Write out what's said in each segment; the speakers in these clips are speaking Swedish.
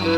Hej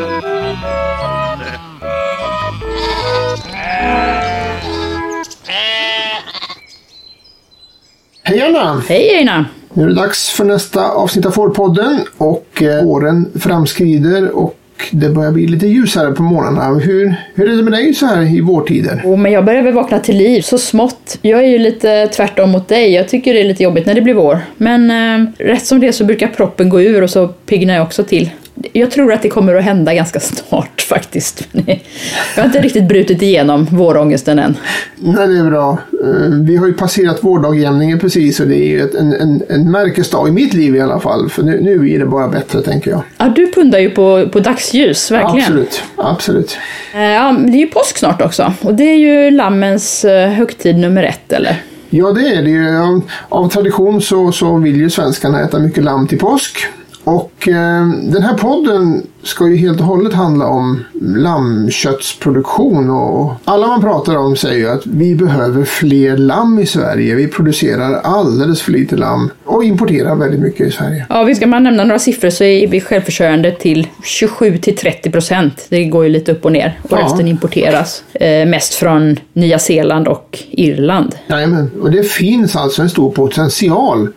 Anna! Hej Einar! Nu är det dags för nästa avsnitt av Fårpodden och eh, åren framskrider och det börjar bli lite ljusare på morgnarna. Hur, hur är det med dig så här i vårtider? Oh, men jag börjar väl vakna till liv så smått. Jag är ju lite tvärtom mot dig. Jag tycker det är lite jobbigt när det blir vår. Men eh, rätt som det så brukar proppen gå ur och så piggnar jag också till. Jag tror att det kommer att hända ganska snart faktiskt. Jag har inte riktigt brutit igenom vårångesten än. Nej, det är bra. Eh, Vi har ju passerat vårdagjämningen precis och det är ju en, en, en märkesdag i mitt liv i alla fall. För nu, nu är det bara bättre tänker jag. Ja, du pundar ju på, på dagsljus, verkligen. Absolut, absolut. Eh, Ja, det är ju påsk snart också. Och det är ju lammens eh, högtid nummer ett, eller? Ja, det är det ju. Av- Av tradition så, så vill ju svenskarna äta mycket lamm till påsk. Och eh, den här podden ska ju helt och hållet handla om lammköttsproduktion. Och alla man pratar om säger ju att vi behöver fler lamm i Sverige. Vi producerar alldeles för lite lamm och importerar väldigt mycket i Sverige. Ja, vi ska man nämna några siffror så är vi självförsörjande till 27 till 30 procent. Det går ju lite upp och ner. Och Ja. resten importeras. Eh, mest från Nya Zeeland och Irland. Jajamän, och det finns alltså en stor potential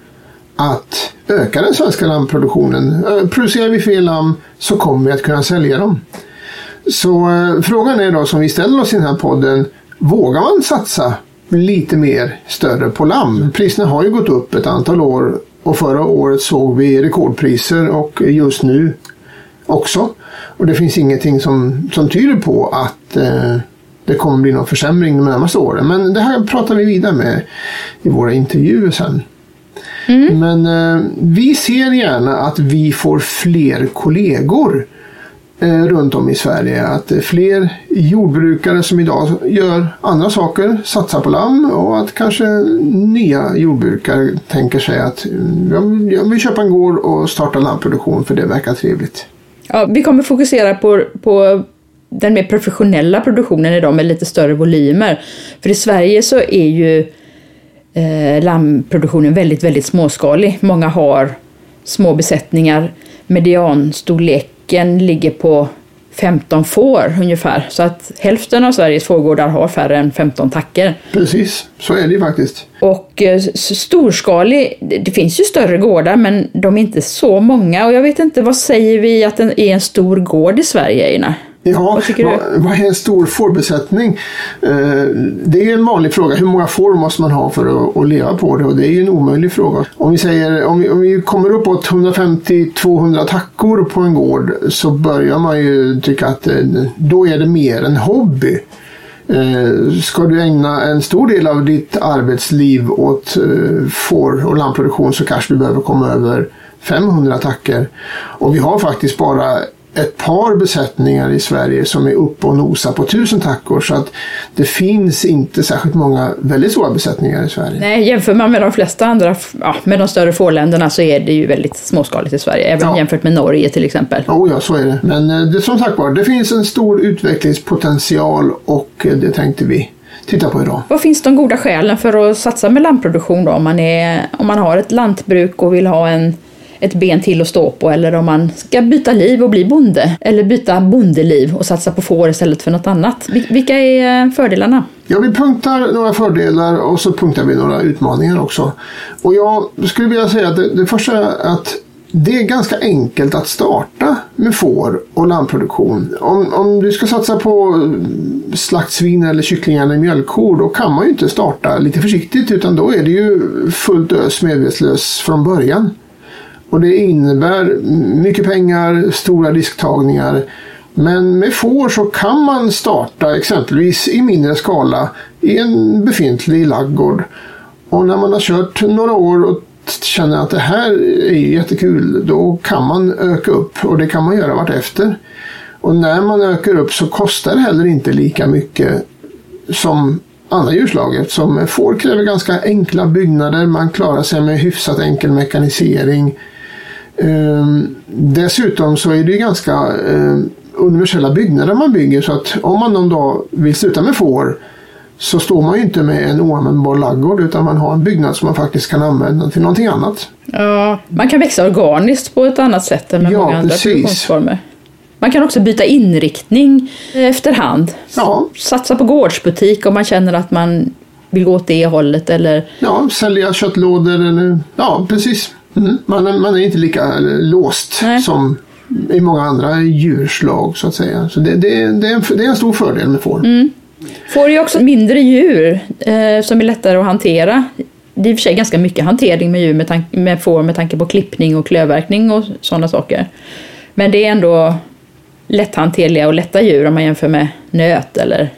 att öka den svenska lammproduktionen. Eh, producerar vi fler lamm så kommer vi att kunna sälja dem. Så eh, frågan är då som vi ställer oss i den här podden, vågar man satsa lite mer större på lamm? Priserna har ju gått upp ett antal år och förra året såg vi rekordpriser och just nu också. Och det finns ingenting som, som tyder på att eh, det kommer bli någon försämring de närmaste åren. Men det här pratar vi vidare med i våra intervjuer sen. Men eh, vi ser gärna att vi får fler kollegor eh, runt om i Sverige. Att är fler jordbrukare som idag gör andra saker, satsar på lamm och att kanske nya jordbrukare tänker sig att mm, jag- jag vill köpa en gård och starta lammproduktion för det verkar trevligt. Ja, vi kommer fokusera på, på den mer professionella produktionen idag med lite större volymer. För i Sverige så är ju eh, lammproduktionen väldigt, väldigt småskalig. Många har små besättningar. Medianstorleken ligger på 15 får ungefär. Så att hälften av Sveriges fårgårdar har färre än 15 tacker. Precis, så är det ju faktiskt. Och eh, storskalig, det det finns ju större gårdar men de är inte så många. Och jag vet inte, vad säger vi att det är en stor gård i Sverige, Einar? Ja, Vad vad, är en stor fårbesättning? Eh, det är ju en vanlig fråga. Hur många får måste man ha för att, att leva på det? Och det är ju en omöjlig fråga. Om vi säger om vi, om vi kommer uppåt 150-200 tackor på en gård så börjar man ju tycka att eh, då är det mer en hobby. Eh, ska du ägna en stor del av ditt arbetsliv åt får och lammproduktion så kanske du behöver komma över 500 tackor. Och vi har faktiskt bara ett par besättningar i Sverige som är uppe och nosar på 1000 tackor. Så att det finns inte särskilt många väldigt stora besättningar i Sverige. Nej, jämför man med de flesta andra, ja, med de större fårländerna så är det ju väldigt småskaligt i Sverige. Även Ja. jämfört med Norge till exempel. Oh ja, så är det. Men eh, det, som sagt var, det finns en stor utvecklingspotential och eh, det tänkte vi titta på idag. Vad finns de goda skälen för att satsa med lammproduktion då? Om man, är, om man har ett lantbruk och vill ha en, ett ben till att stå på eller om man ska byta liv och bli bonde. Eller byta bondeliv och satsa på får istället för något annat. Vilka är eh, fördelarna? Ja, vi punktar några fördelar och så punktar vi några utmaningar också. Och jag skulle vilja säga att det, det första är att det är ganska enkelt att starta med får och lammproduktion. Om, om du ska satsa på eh, slaktsvin eller kycklingar eller mjölkkor då kan man ju inte starta lite försiktigt utan då är det ju fullt ös medvetslös från början. Och det innebär mycket pengar, stora risktagningar. Men med får så kan man starta exempelvis i mindre skala i en befintlig laggård. Och när man har kört några år och känner att det här är jättekul, då kan man öka upp och det kan man göra vartefter. Och när man ökar upp så kostar det heller inte lika mycket som andra djurslag eftersom får kräver ganska enkla byggnader, man klarar sig med hyfsat enkel mekanisering. Ehm, dessutom så är det ganska ehm, universella byggnader man bygger så att om man någon dag vill sluta med får så står man ju inte med en oanvändbar laggård utan man har en byggnad som man faktiskt kan använda till någonting annat. Ja, man kan växa organiskt på ett annat sätt än med Ja, många andra precis. produktionsformer. Man kan också byta inriktning efterhand. Ja, Satsa på gårdsbutik om man känner att man vill gå åt det hållet eller ja sälja köttlådor eller ja, precis. Mm. Man, är- man är inte lika låst Nej. som i många andra djurslag så att säga. Så det, det, det, är, en, det är en stor fördel med får. Mm. Får ju också mindre djur eh, som är lättare att hantera. Det är i och för sig ganska mycket hantering med djur med, tank- med får med tanke på klippning och klövverkning och sådana saker. Men det är ändå lätthanterliga och lätta djur om man jämför med nöt eller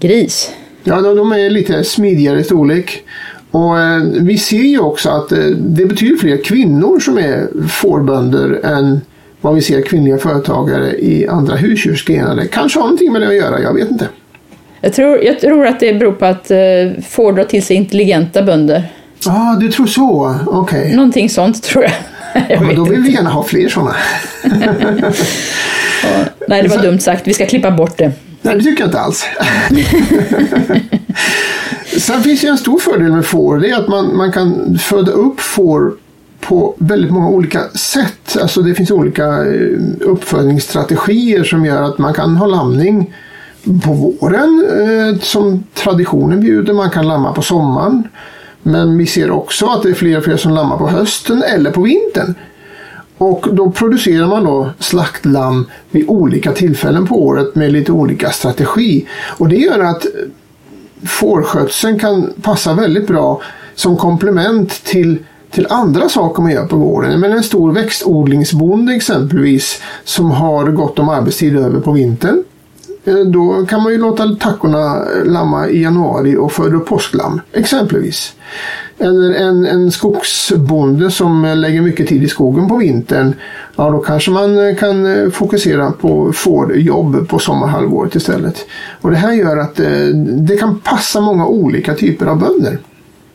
gris. Ja, de, de är lite smidigare i storlek. Och eh, vi ser ju också att eh, det betydligt fler kvinnor som är fårbönder än vad vi ser kvinnliga företagare i andra husdjursgrenar. Det kanske har någonting med det att göra, jag vet inte. Jag tror, jag tror att det beror på att eh, får dra till sig intelligenta bönder. Ja, ah, du tror så. Okej. Någonting sånt tror jag. jag Ja, då vill inte. vi gärna ha fler sådana. Nej, det var dumt sagt. Vi ska klippa bort det. Nej, det tycker jag inte alls. Sen finns det en stor fördel med får. Det är att man, man kan föda upp får på väldigt många olika sätt. Alltså det finns olika eh, uppfödningsstrategier som gör att man kan ha lamning på våren eh, som traditionen bjuder. Man kan lamma på sommaren. Men vi ser också att det är fler och fler som lammar på hösten eller på vintern. Och då producerar man då slaktlamm vid olika tillfällen på året med lite olika strategi. Och det gör att fårskötseln kan passa väldigt bra som komplement till, till andra saker man gör på gården. Men en stor växtodlingsbonde exempelvis som har gott om arbetstid över på vintern eh, Då kan man ju låta tackorna lamma i januari och föda påsklamm exempelvis. Eller en, en skogsbonde som lägger mycket tid i skogen på vintern. Ja, då kanske man kan fokusera på fårjobb på sommarhalvåret istället. Och det här gör att eh, det kan passa många olika typer av bönder.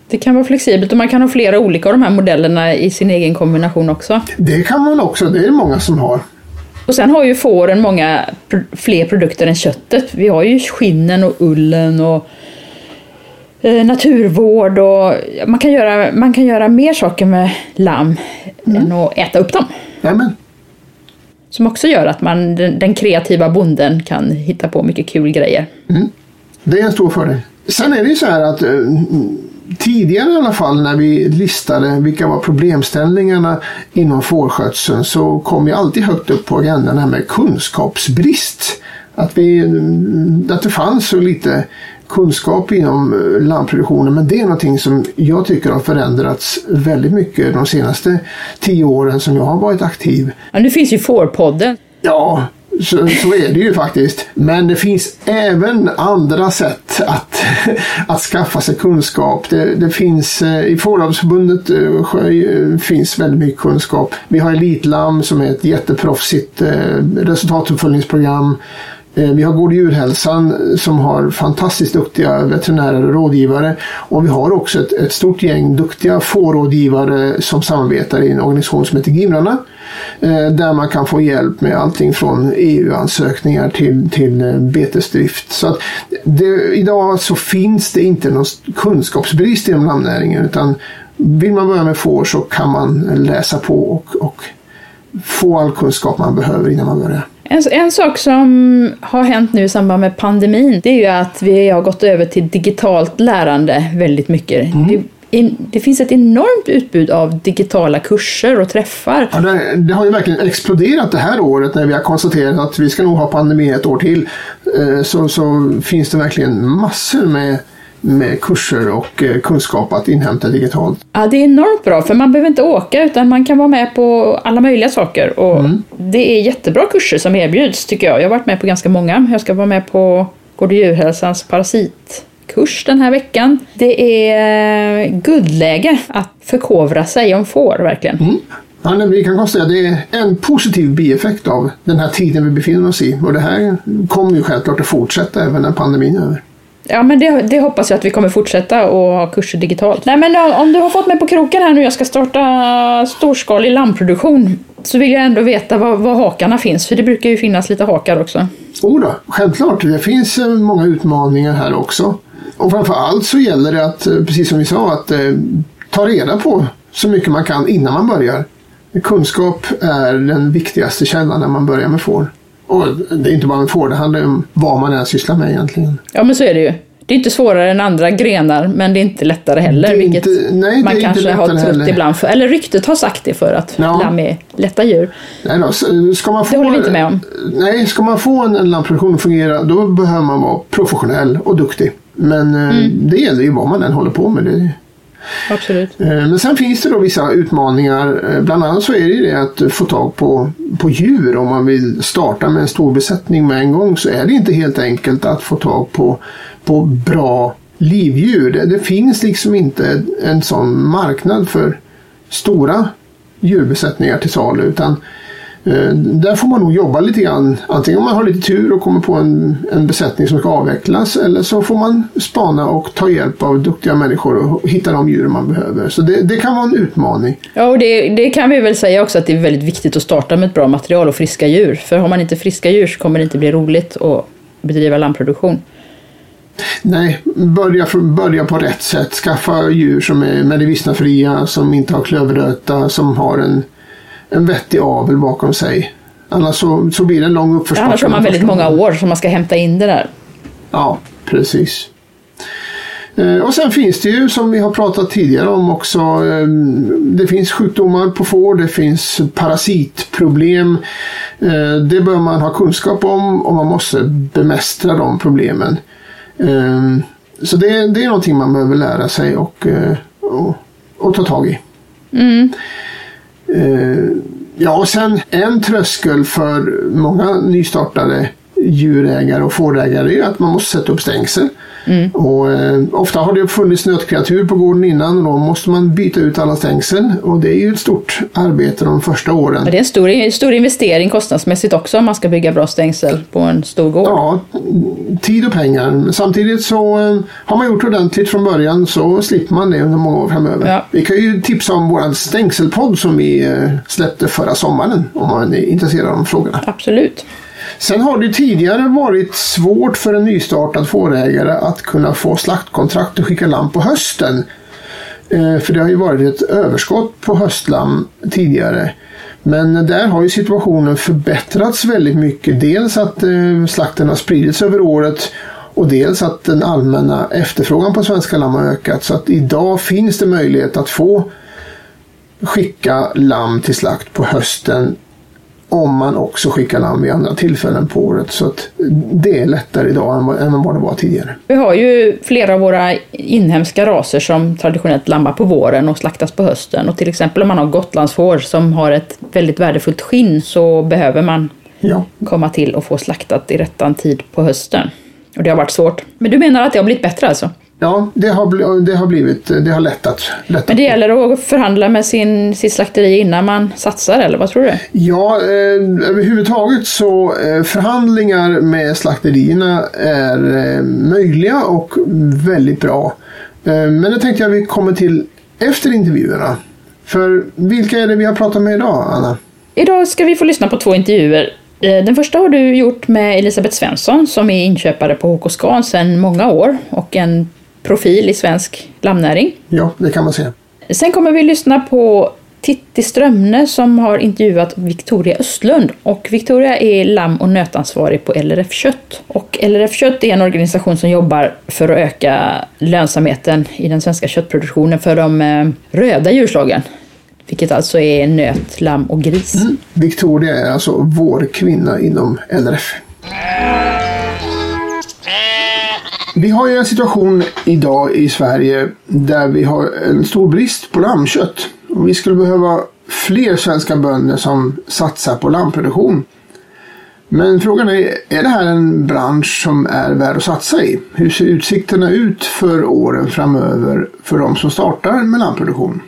Det kan vara flexibelt och man kan ha flera olika av de här modellerna i sin egen kombination också. Det kan man också, det är det många som har. Och sen har ju fåren många fler produkter än köttet. Vi har ju skinnen och ullen och eh, naturvård och man kan, göra, man kan göra mer saker med lamm än att äta upp dem. Nämen. Som också gör att man, den, den kreativa bonden kan hitta på mycket kul grejer. Det är en stor fördel. Sen är det ju så här att eh, tidigare i alla fall när vi listade vilka var problemställningarna inom fårskötseln så kom ju alltid högt upp på agendan det här med kunskapsbrist. Att, vi, mm, att det fanns så lite kunskap inom eh, lammproduktionen men det är någonting som jag tycker har förändrats väldigt mycket de senaste tio åren som jag har varit aktiv. Ja, nu finns ju fårpodden. Ja, så, så är det ju faktiskt. Men det finns även andra sätt att, att skaffa sig kunskap. Det, det finns eh, i Fordonsförbundet eh, eh, finns väldigt mycket kunskap. Vi har Elitlam som är ett jätteproffsigt resultatuppföljningsprogram. Eh, vi har God djurhälsan eh, som har fantastiskt duktiga veterinärer och rådgivare. Och vi har också ett, ett stort gäng duktiga fårrådgivare som samarbetar i en organisation som heter Gimrarna. eh, Där man kan få hjälp med allting från EU-ansökningar till, till eh, betesdrift. Så att det, idag så finns det inte någon kunskapsbrist inom lammnäringen utan vill man börja med får så kan man läsa på och, och få all kunskap man behöver innan man börjar. En, en sak som har hänt nu i samband med pandemin det är ju att vi har gått över till digitalt lärande väldigt mycket. Det, in, det finns ett enormt utbud av digitala kurser och träffar. Ja, det, det har ju verkligen exploderat det här året när vi har konstaterat att vi ska nog ha pandemi ett år till. Eh, Så, så finns det verkligen massor med, med kurser och eh, kunskap att inhämta digitalt. Ja, det är enormt bra för man behöver inte åka utan man kan vara med på alla möjliga saker. Och Det är jättebra kurser som erbjuds tycker jag. Jag har varit med på ganska många. Jag ska vara med på Gård och djurhälsans parasitkurs den här veckan. Det är guldläge att förkovra sig om får verkligen. Mm. Ja, vi kan konstatera att det är en positiv bieffekt av den här tiden vi befinner oss i. Och det här kommer ju självklart att fortsätta även när pandemin är över. Ja, men det, det hoppas jag att vi kommer fortsätta och ha kurser digitalt. Nej, men eh, om- du har fått mig på kroken här nu, jag ska starta storskalig lammproduktion, så vill jag ändå veta var, var hakarna finns, för det brukar ju finnas lite hakar också. Oh då, självklart, det finns eh, många utmaningar här också. Och framför allt så gäller det att, eh, precis som vi sa, att eh, ta reda på så mycket man kan innan man börjar. kunskap är den viktigaste källan när man börjar med får. Och det är inte bara med får, det handlar om vad man än sysslar med egentligen. Ja, men så är det ju. Det är inte svårare än andra grenar, men det är inte lättare heller. Vilket inte- nej, man kanske har trott heller. ibland. För, eller ryktet har sagt det för att Ja. lamm är lätta djur. Nej då, ska man få, Det håller vi inte med om. Nej, ska man få en, en lammproduktion att fungera då behöver man vara professionell och duktig. Men eh, Mm. det gäller ju vad man än håller på med. Det, Absolut. Eh, men sen finns det då vissa utmaningar. Eh, bland annat så är det ju det att få tag på, på djur. Om man vill starta med en stor besättning med en gång så är det inte helt enkelt att få tag på, på bra livdjur. Det, det finns liksom inte en sån marknad för stora djurbesättningar till salu. Utan där får man nog jobba lite grann. Antingen om man har lite tur och kommer på en, en besättning som ska avvecklas eller så får man spana och ta hjälp av duktiga människor och hitta de djur man behöver. Så det, det kan vara en utmaning. Ja, och det, det kan vi väl säga också att det är väldigt viktigt att starta med ett bra material och friska djur. För har man inte friska djur så kommer det inte bli roligt att bedriva lammproduktion. Nej, börja, börja på rätt sätt. Skaffa djur som är medicinafria, som inte har klöverröta, som har en, en vettig avel bakom sig. Annars så, så blir det en lång uppförsbacke. Annars har man väldigt många år som man ska hämta in det där. Ja, precis. Eh, Och sen finns det ju som vi har pratat tidigare om också. eh, Det finns sjukdomar på får, det finns parasitproblem. Eh, Det bör man ha kunskap om och man måste bemästra de problemen. Eh, Så det, är någonting man behöver lära sig och, eh, och, och ta tag i. Eh, Eh, ja, och sen en tröskel för många nystartade djurägare och fårägare är att man måste sätta upp stängsel. Och, eh, ofta har det funnits nötkreatur på gården innan och då måste man byta ut alla stängsel. Och det är ju ett stort arbete de första åren. Men det är en stor, stor investering kostnadsmässigt också om man ska bygga bra stängsel på en stor gård. Ja, tid och pengar. Samtidigt så eh, har man gjort ordentligt från början så slipper man det under många år framöver. Ja. Vi kan ju tipsa om våran stängselpodd som vi eh, släppte förra sommaren om man är intresserad av de frågorna. Absolut. Sen har det tidigare varit svårt för en nystartad fårägare att kunna få slaktkontrakt och skicka lamm på hösten. Eh, för det har ju varit ett överskott på höstlamm tidigare. Men där har ju situationen förbättrats väldigt mycket. Dels att eh, slakten har spridits över året och dels att den allmänna efterfrågan på svenska lamm har ökat. Så att idag finns det möjlighet att få skicka lamm till slakt på hösten om man också skickar lamm vid andra tillfällen på året. Så att det är lättare idag än vad, än vad det var tidigare. Vi har ju flera av våra inhemska raser som traditionellt lammar på våren och slaktas på hösten. Och till exempel om man har gotlandsfår som har ett väldigt värdefullt skinn så behöver man Ja, komma till och få slaktat i rättan tid på hösten. Och det har varit svårt. Men du menar att det har blivit bättre alltså? Ja det, har, det har blivit, det har lättat. lättat. Men det gäller att förhandla med sin, sitt slakteri innan man satsar eller vad tror du? Ja, eh, överhuvudtaget så eh, förhandlingar med slakterierna är eh, möjliga och väldigt bra. Eh, men det tänkte jag vi kommer till efter intervjuerna. För vilka är det vi har pratat med idag, Anna? Idag ska vi få lyssna på två intervjuer. Eh, Den första har du gjort med Elisabeth Svensson som är inköpare på HK Scan sedan många år och en profil i svensk lammnäring. Ja, det kan man säga. Sen kommer vi lyssna på Titti Strömne som har intervjuat Victoria Östlund och Victoria är lamm och nötansvarig på LRF Kött. Och LRF Kött är en organisation som jobbar för att öka lönsamheten i den svenska köttproduktionen för de eh, röda djurslagen. Vilket alltså är nöt, lamm och gris. Victoria är alltså vår kvinna inom LRF. Vi har ju en situation idag i Sverige där vi har en stor brist på lammkött. Och vi skulle behöva fler svenska bönder som satsar på lammproduktion. Men frågan är, är det här en bransch som är värd att satsa i? Hur ser utsikterna ut för åren framöver för de som startar med lammproduktion?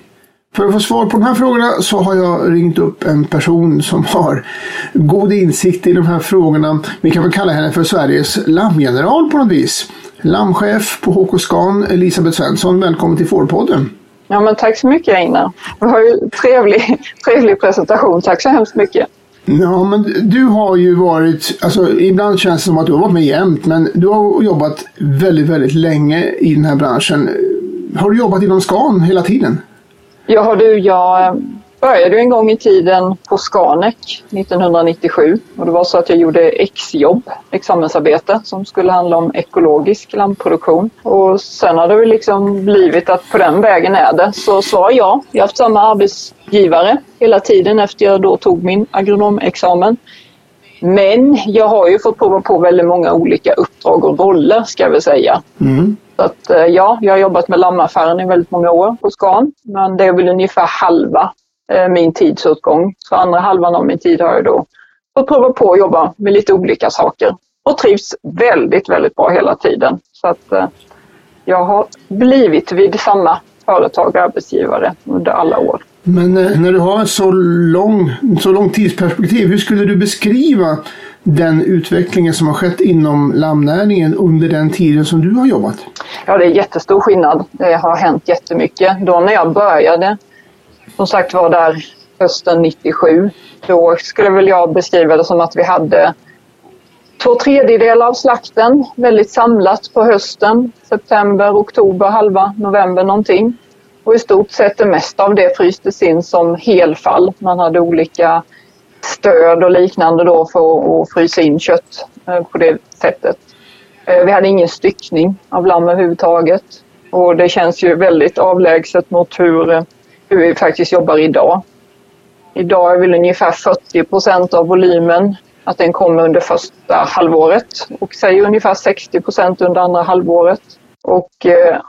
För att få svar på de här frågorna så har jag ringt upp en person som har god insikt i de här frågorna. Vi kan väl kalla henne för Sveriges lammgeneral på något vis. Lammchef på HK Scan, Elisabeth Svensson. Välkommen till Fårpodden. Ja, men tack så mycket Einar. Det var ju trevlig, trevlig presentation. Tack så hemskt mycket. Ja, men du har ju varit, alltså ibland känns det som att du har varit med jämt, men du har jobbat väldigt, väldigt länge i den här branschen. Har du jobbat inom Scan hela tiden? Ja, du, jag, började en gång i tiden på Scanek 1997 och det var så att jag gjorde exjobb, examensarbete som skulle handla om ekologisk lammproduktion. Och sen har det väl liksom blivit att på den vägen är det. Så svar ja, jag har haft samma arbetsgivare hela tiden efter jag då tog min agronomexamen. Men jag har ju fått prova på väldigt många olika uppdrag och roller ska jag väl säga. Mm. Så att, eh, ja, jag har jobbat med lammaffären i väldigt många år på Scan. Men det är väl ungefär halva min tidsåtgång. Så andra halvan av min tid har jag då fått prova på att jobba med lite olika saker. Och trivs väldigt, väldigt bra hela tiden. Så att eh, jag har blivit vid samma företag och arbetsgivare under alla år. Men eh, när du har så lång, så lång tidsperspektiv, hur skulle du beskriva den utvecklingen som har skett inom lammnäringen under den tiden som du har jobbat? Ja, det är jättestor skillnad. Det har hänt jättemycket. Då när jag började, som sagt var där hösten 97, då skulle väl jag beskriva det som att vi hade två tredjedelar av slakten väldigt samlat på hösten, september, oktober, halva november någonting. Och i stort sett det mesta av det frystes in som helfall. Man hade olika stöd och liknande då för att frysa in kött eh, på det sättet. Eh, vi hade ingen styckning av lamm överhuvudtaget. Och det känns ju väldigt avlägset mot hur, eh, hur vi faktiskt jobbar idag. Idag är väl ungefär 40 procent av volymen att den kommer under första halvåret och säg ungefär 60 procent under andra halvåret. Och eh,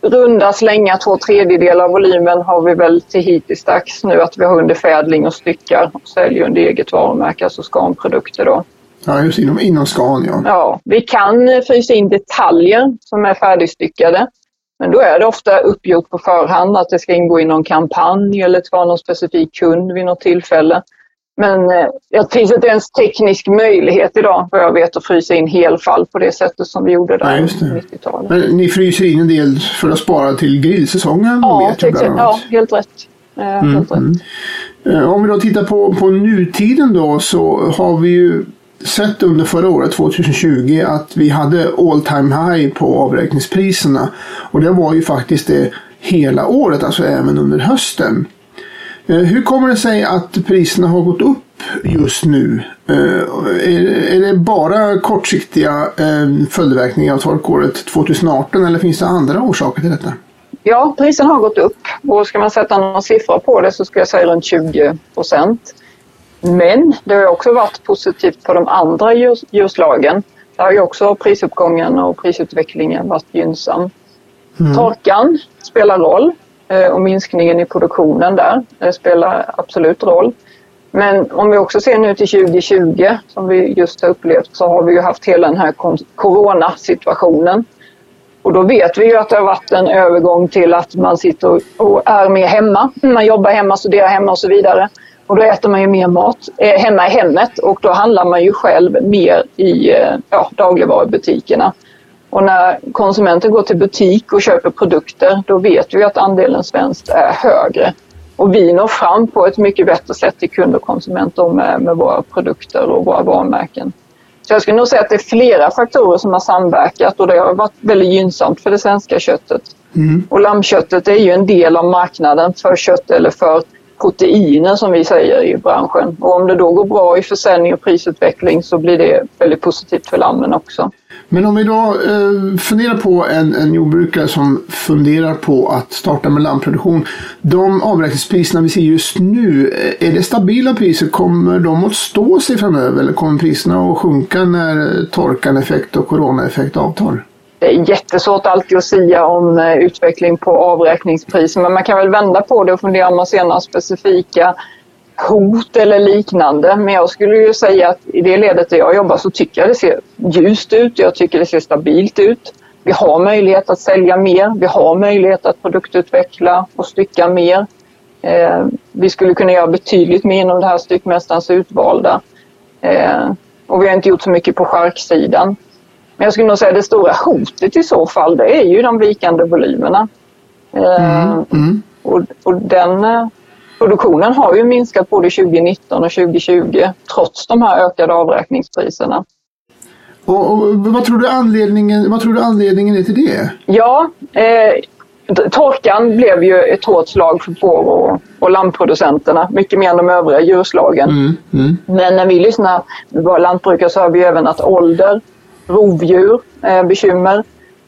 runda slänga två tredjedelar av volymen har vi väl till hittills nu att vi har under förädling och styckar och säljer under eget varumärke, alltså Scan-produkter då. Ja, just inom, inom Scan ja. Ja, vi kan frysa in detaljer som är färdigstyckade. Men då är det ofta uppgjort på förhand att det ska ingå i någon kampanj eller vara någon specifik kund vid något tillfälle. Men eh, det finns inte ens teknisk möjlighet idag vad jag vet att frysa in helfall på det sättet som vi gjorde där på 90-talet. Men ni fryser in en del för att spara till grillsäsongen Ja, vet jag till ja, helt rätt. Eh, helt rätt. Eh, Om vi då tittar på, på nutiden då så har vi ju sett under förra året, 2020, att vi hade all time high på avräkningspriserna. Och det var ju faktiskt det hela året, alltså även under hösten. Eh, hur kommer det sig att priserna har gått upp just nu? Eh, är, det bara kortsiktiga eh, följdverkningar av torkåret 2018 eller finns det andra orsaker till detta? Ja, priserna har gått upp och ska man sätta några siffror på det så skulle jag säga runt 20 procent. Men det har också varit positivt på de andra djurs- djurslagen. Där har ju också prisuppgången och prisutvecklingen varit gynnsam. Torkan spelar roll eh, och minskningen i produktionen där det spelar absolut roll. Men om vi också ser nu till 2020 som vi just har upplevt så har vi ju haft hela den här coronasituationen. Och då vet vi ju att det har varit en övergång till att man sitter och är mer hemma. Man jobbar hemma, studerar hemma och så vidare. Och då äter man ju mer mat eh, hemma i hemmet och då handlar man ju själv mer i eh, ja, dagligvarubutikerna. Och när konsumenten går till butik och köper produkter då vet vi att andelen svenskt är högre. Och vi når fram på ett mycket bättre sätt till kund och konsumenter med, med våra produkter och våra varumärken. Så jag skulle nog säga att det är flera faktorer som har samverkat och det har varit väldigt gynnsamt för det svenska köttet. Och lammköttet är ju en del av marknaden för kött eller för proteiner som vi säger i branschen. Och om det då går bra i försäljning och prisutveckling så blir det väldigt positivt för lammen också. Men om vi då eh, funderar på en, en jordbrukare som funderar på att starta med lammproduktion. De avräkningspriserna vi ser just nu, eh, är det stabila priser? Kommer de att stå sig framöver eller kommer priserna att sjunka när eh, torkan-effekt och coronaeffekt avtar? Det är jättesvårt alltid att säga om eh, utveckling på avräkningspriser men man kan väl vända på det och fundera om man ser några specifika hot eller liknande. Men jag skulle ju säga att i det ledet där jag jobbar så tycker jag det ser ljust ut. Jag tycker det ser stabilt ut. Vi har möjlighet att sälja mer. Vi har möjlighet att produktutveckla och stycka mer. Eh, vi skulle kunna göra betydligt mer inom det här styckmästarens utvalda. Eh, och vi har inte gjort så mycket på charksidan. Men jag skulle nog säga det stora hotet i så fall det är ju de vikande volymerna. Eh, Och, och den eh, produktionen har ju minskat både 2019 och 2020 trots de här ökade avräkningspriserna. Och, och vad, tror du anledningen, vad tror du anledningen är till det? Ja, eh, torkan blev ju ett hårt slag för får och, och lammproducenterna, mycket mer än de övriga djurslagen. Mm, mm. Men när vi lyssnar våra lantbrukare så hör vi även att ålder, rovdjur eh, bekymmer.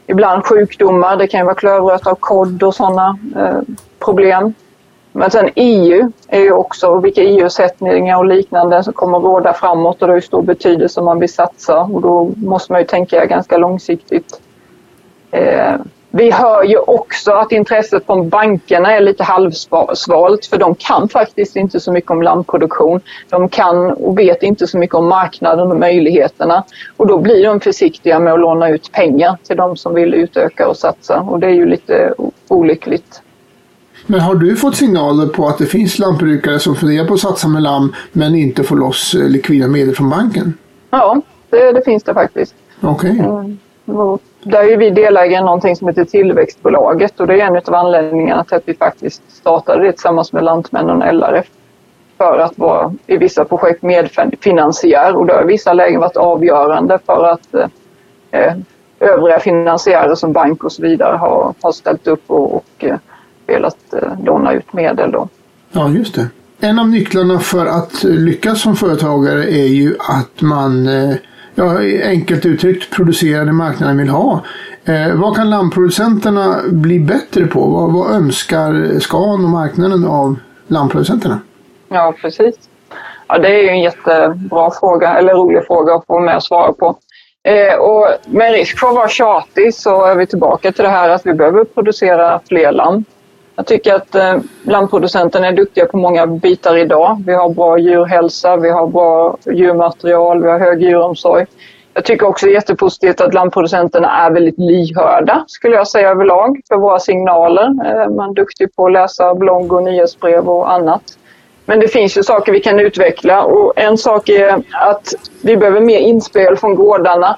Ibland sjukdomar, det kan ju vara klövröta och kodd och sådana eh, problem. Men sen EU är ju också vilka EU-sättningar och liknande som kommer att råda framåt och det har ju stor betydelse om man vill satsa och då måste man ju tänka ganska långsiktigt. Eh, vi hör ju också att intresset från bankerna är lite halvsvalt för de kan faktiskt inte så mycket om landproduktion. De kan och vet inte så mycket om marknaden och möjligheterna och då blir de försiktiga med att låna ut pengar till de som vill utöka och satsa och det är ju lite olyckligt. Men har du fått signaler på att det finns lantbrukare som funderar på att satsa med lamm men inte får loss eh, likvida medel från banken? Ja, det, det finns det faktiskt. Okej. Okay. Mm. Där är vi delägare i någonting som heter Tillväxtbolaget och det är en av anledningarna till att vi faktiskt startade det tillsammans med Lantmännen och LRF för att vara i vissa projekt medfinansiär och det har i vissa lägen varit avgörande för att eh, eh, övriga finansiärer som bank och så vidare har, har ställt upp och, och eh, velat eh, låna ut medel. Då. Ja, just det. En av nycklarna för att lyckas som företagare är ju att man eh, ja, enkelt uttryckt producerar det marknaden vill ha. Eh, vad kan lammproducenterna bli bättre på? Vad, vad önskar Scan och marknaden av lammproducenterna? Ja, precis. Ja, det är ju en jättebra fråga, eller rolig fråga att få med och svara på. Eh, och med risk för att vara tjatig så är vi tillbaka till det här att vi behöver producera fler lamm. Jag tycker att eh, lammproducenterna är duktiga på många bitar idag. Vi har bra djurhälsa, vi har bra djurmaterial, vi har hög djuromsorg. Jag tycker också det är jättepositivt att lantproducenterna är väldigt lyhörda, skulle jag säga överlag, för våra signaler. Eh, man är duktig på att läsa blogg och nyhetsbrev och annat. Men det finns ju saker vi kan utveckla och en sak är att vi behöver mer inspel från gårdarna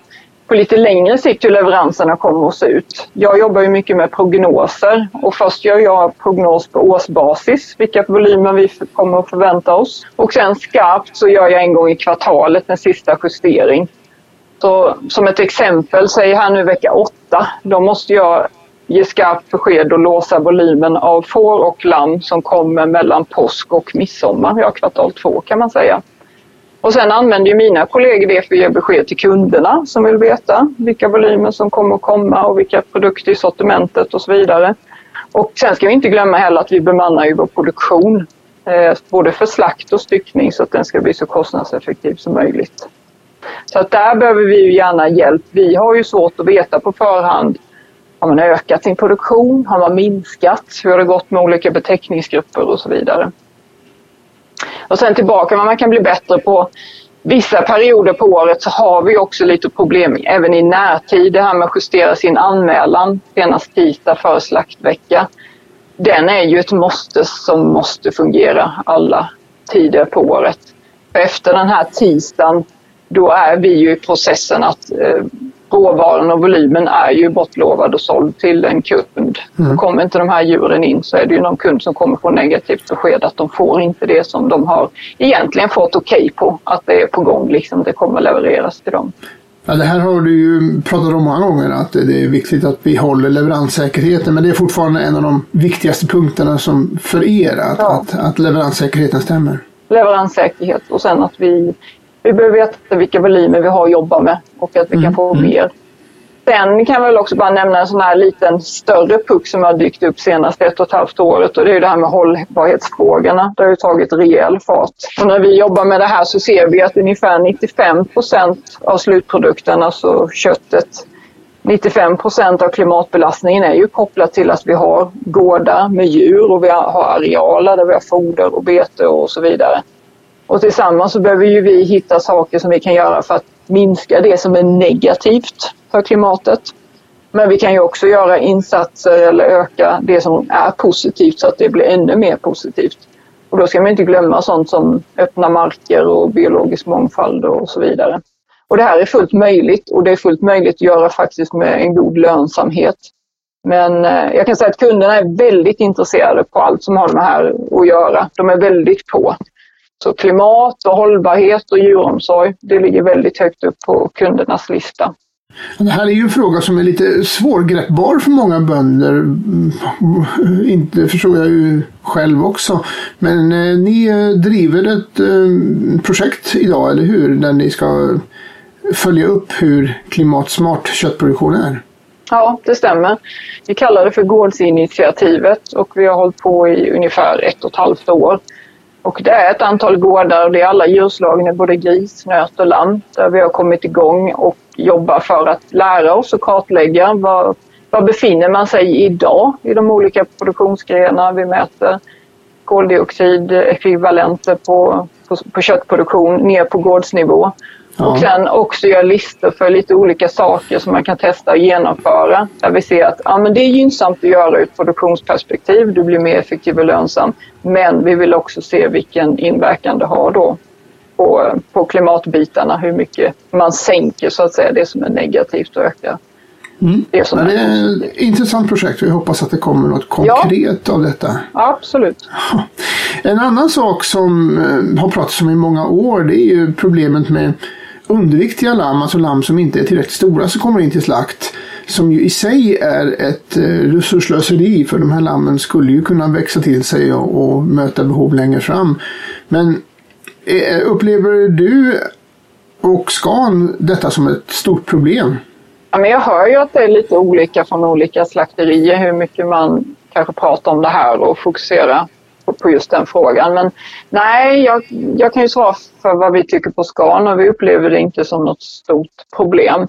på lite längre sikt hur leveranserna kommer att se ut. Jag jobbar ju mycket med prognoser och först gör jag prognos på årsbasis, vilka volymer vi kommer att förvänta oss. Och sen skarpt så gör jag en gång i kvartalet en sista justering. Så som ett exempel, säg här nu vecka åtta, då måste jag ge skarpt besked och låsa volymen av får och lamm som kommer mellan påsk och midsommar, ja kvartal två kan man säga. Och sen använder ju mina kollegor det för att ge besked till kunderna som vill veta vilka volymer som kommer att komma och vilka produkter i sortimentet och så vidare. Och sen ska vi inte glömma heller att vi bemannar ju vår produktion eh, både för slakt och styckning så att den ska bli så kostnadseffektiv som möjligt. Så att där behöver vi ju gärna hjälp. Vi har ju svårt att veta på förhand har man ökat sin produktion? Har man minskat? Hur har det gått med olika beteckningsgrupper och så vidare? Och sen tillbaka vad man kan bli bättre på. Vissa perioder på året så har vi också lite problem även i närtid. Det här med att justera sin anmälan senast tisdag före slaktvecka. Den är ju ett måste som måste fungera alla tider på året. Efter den här tisdagen då är vi ju i processen att eh, råvaran och volymen är ju bortlovad och såld till en kund. Mm. Kommer inte de här djuren in så är det ju någon kund som kommer få negativt besked att de får inte det som de har egentligen fått okej okay på. Att det är på gång, liksom det kommer levereras till dem. Ja, det här har du ju pratat om många gånger, att det är viktigt att vi håller leveranssäkerheten. Men det är fortfarande en av de viktigaste punkterna som för er, att, ja. att, att leveranssäkerheten stämmer. Leveranssäkerhet och sen att vi vi behöver veta vilka volymer vi har att jobba med och att vi mm. kan få mm. mer. Sen kan jag väl också bara nämna en sån här liten större puck som har dykt upp senaste ett och ett halvt året och det är det här med hållbarhetsfrågorna. Det har ju tagit rejäl fart. Och när vi jobbar med det här så ser vi att ungefär 95 procent av slutprodukten, alltså köttet, 95 procent av klimatbelastningen är ju kopplat till att vi har gårdar med djur och vi har arealer där vi har foder och bete och så vidare. Och tillsammans så behöver ju vi hitta saker som vi kan göra för att minska det som är negativt för klimatet. Men vi kan ju också göra insatser eller öka det som är positivt så att det blir ännu mer positivt. Och då ska man inte glömma sånt som öppna marker och biologisk mångfald och så vidare. Och det här är fullt möjligt och det är fullt möjligt att göra faktiskt med en god lönsamhet. Men eh, jag kan säga att kunderna är väldigt intresserade på allt som har med det här att göra. De är väldigt på. Så klimat och hållbarhet och djuromsorg, det ligger väldigt högt upp på kundernas lista. Det här är ju en fråga som är lite svårgreppbar för många bönder. Mm, Inte förstår jag ju själv också. Men eh, ni eh, driver ett eh, projekt idag, eller hur? Där ni ska följa upp hur klimatsmart köttproduktion är. Ja, det stämmer. Vi kallar det för Gårdsinitiativet och vi har hållit på i ungefär ett och ett halvt år. Och det är ett antal gårdar och det är alla djurslagen, både gris, nöt och lamm, där vi har kommit igång och jobbar för att lära oss och kartlägga var, var befinner man sig idag i de olika produktionsgrenarna. Vi mäter koldioxidekvivalenter på, på, på köttproduktion ner på gårdsnivå. Ja. Och sen också göra listor för lite olika saker som man kan testa och genomföra. Där vi ser att ja, men det är gynnsamt att göra ur ett produktionsperspektiv. Du blir mer effektiv och lönsam. Men vi vill också se vilken inverkan det har då på, på klimatbitarna. Hur mycket man sänker så att säga det som är negativt och ökar Mm. det Ja, det är är ett intressant projekt och jag hoppas att det kommer något konkret av detta. Absolut. En annan sak som eh, har pratats om i många år det är ju problemet med underviktiga lamm, alltså lamm som inte är tillräckligt stora som kommer in till slakt. Som ju i sig är ett eh, resurslöseri för de här lammen skulle ju kunna växa till sig och, och möta behov längre fram. Men eh, upplever du och Scan detta som ett stort problem? Ja, men jag hör ju att det är lite olika från olika slakterier hur mycket man kanske pratar om det här och fokuserar på, just den frågan. Men nej, jag, jag kan ju svara för vad vi tycker på Scan och vi upplever det inte som något stort problem.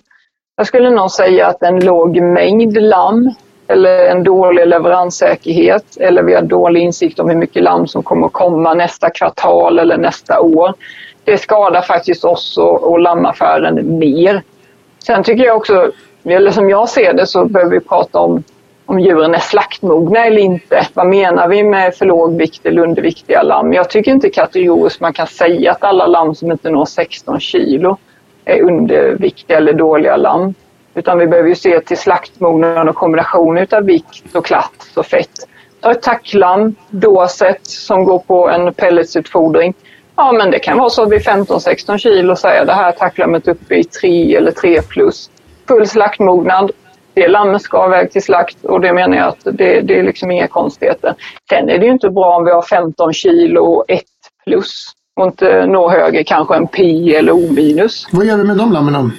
Jag skulle nog säga att en låg mängd lamm eller en dålig leveranssäkerhet eller vi har dålig insikt om hur mycket lamm som kommer att komma nästa kvartal eller nästa år. Det skadar faktiskt oss och, och lammaffären mer. Sen tycker jag också, eller som jag ser det, så behöver vi prata om om djuren är slaktmogna eller inte. Vad menar vi med för låg vikt eller underviktiga lamm? Jag tycker inte kategoriskt man kan säga att alla lamm som inte når 16 kilo är underviktiga eller dåliga lamm. Utan vi behöver ju se till slaktmognaden och kombination av vikt och klatt och fett. Ta ett tacklamm, dåset som går på en pelletsutfodring. Ja, men det kan vara så att vid 15-16 kilo är det här tacklammet uppe i 3 eller 3 plus. Full slaktmognad. Det lammet ska iväg till slakt och det menar jag att det, det är liksom inga konstigheter. Sen är det ju inte bra om vi har 15 kilo och 1 plus och inte nå högre kanske en pi eller o minus. Vad gör vi med de lammen?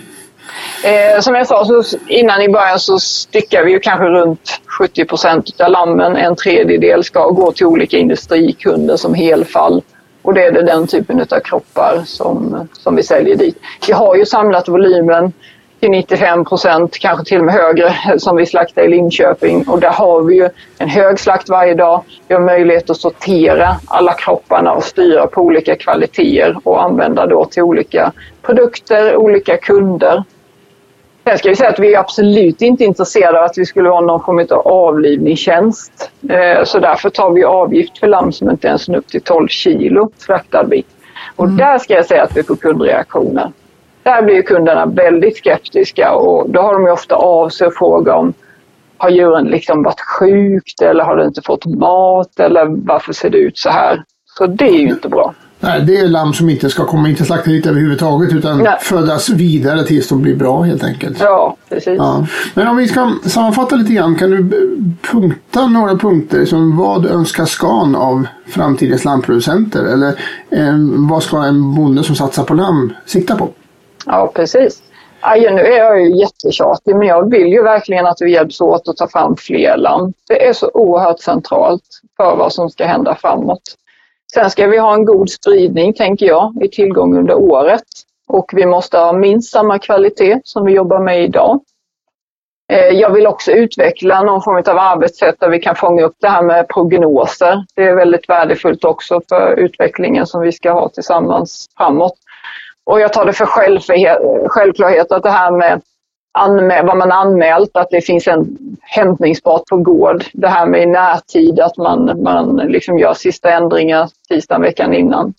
Eh, som jag sa så innan i början så styckar vi ju kanske runt 70 procent av lammen. En tredjedel ska gå till olika industrikunder som helfall. Och det är det den typen av kroppar som, som vi säljer dit. Vi har ju samlat volymen till 95 procent, kanske till och med högre, som vi slaktar i Linköping. Och där har vi ju en hög slakt varje dag. Vi har möjlighet att sortera alla kropparna och styra på olika kvaliteter och använda då till olika produkter, olika kunder. Sen ska vi säga att vi är absolut inte intresserade av att vi skulle ha någon form av avlivningstjänst. Eh, Så därför tar vi avgift för lamm som inte ens når upp till 12 kilo slaktad bit. Och där ska jag säga att vi får kundreaktioner. Där blir kunderna väldigt skeptiska och då har de ju ofta av sig och frågar om har djuren liksom varit sjukt eller har det inte fått mat eller varför ser det ut så här? Så det är ju inte bra. Nej, det är lamm som inte ska komma in till slakteriet överhuvudtaget utan Nej. födas vidare tills de blir bra helt enkelt. Ja, precis. Ja. Men om vi ska sammanfatta lite grann, kan du punkta några punkter som vad önskar Scan av framtidens lammproducenter? Eller eh, vad ska en bonde som satsar på lamm sikta på? Ja, precis. Aj, nu är jag ju jättetjatig, men jag vill ju verkligen att vi hjälps åt att ta fram fler lamm. Det är så oerhört centralt för vad som ska hända framåt. Sen ska vi ha en god spridning, tänker jag, i tillgång under året. Och vi måste ha minst samma kvalitet som vi jobbar med idag. Eh, jag vill också utveckla någon form av arbetssätt där vi kan fånga upp det här med prognoser. Det är väldigt värdefullt också för utvecklingen som vi ska ha tillsammans framåt. Och jag tar det för självklarhet att det här med vad man anmält, att det finns en hämtningsbart på gård. Det här med i närtid, att man, man liksom gör sista ändringar tisdagen veckan innan.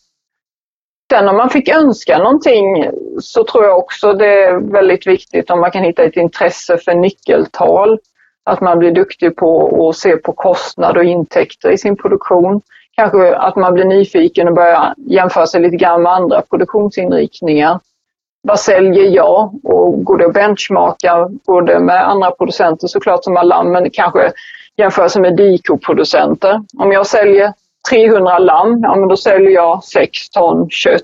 Sen om man fick önska någonting så tror jag också det är väldigt viktigt om man kan hitta ett intresse för nyckeltal. Att man blir duktig på att se på kostnad och intäkter i sin produktion. Kanske att man blir nyfiken och börjar jämföra sig lite grann med andra produktionsinriktningar. vad säljer jag? Och går det att benchmarka både med andra producenter såklart som har lamm, men kanske jämföra sig med dikoproducenter. Om jag säljer 300 lamm, ja men då säljer jag 6 ton kött.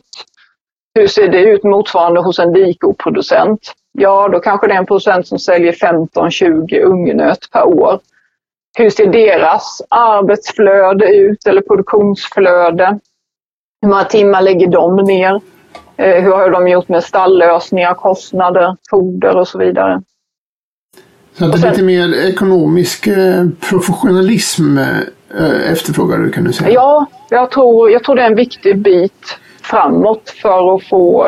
Hur ser det ut motsvarande hos en dikoproducent? Ja, då kanske det är en producent som säljer 15-20 ungnöt per år. Hur ser deras arbetsflöde ut eller produktionsflöde? Hur många timmar lägger de ner? Eh, hur har de gjort med stalllösningar, kostnader, foder och så vidare? Så det är lite mer ekonomisk eh, professionalism eh, efterfrågar du kan du säga? Ja, jag tror, jag tror det är en viktig bit framåt för att få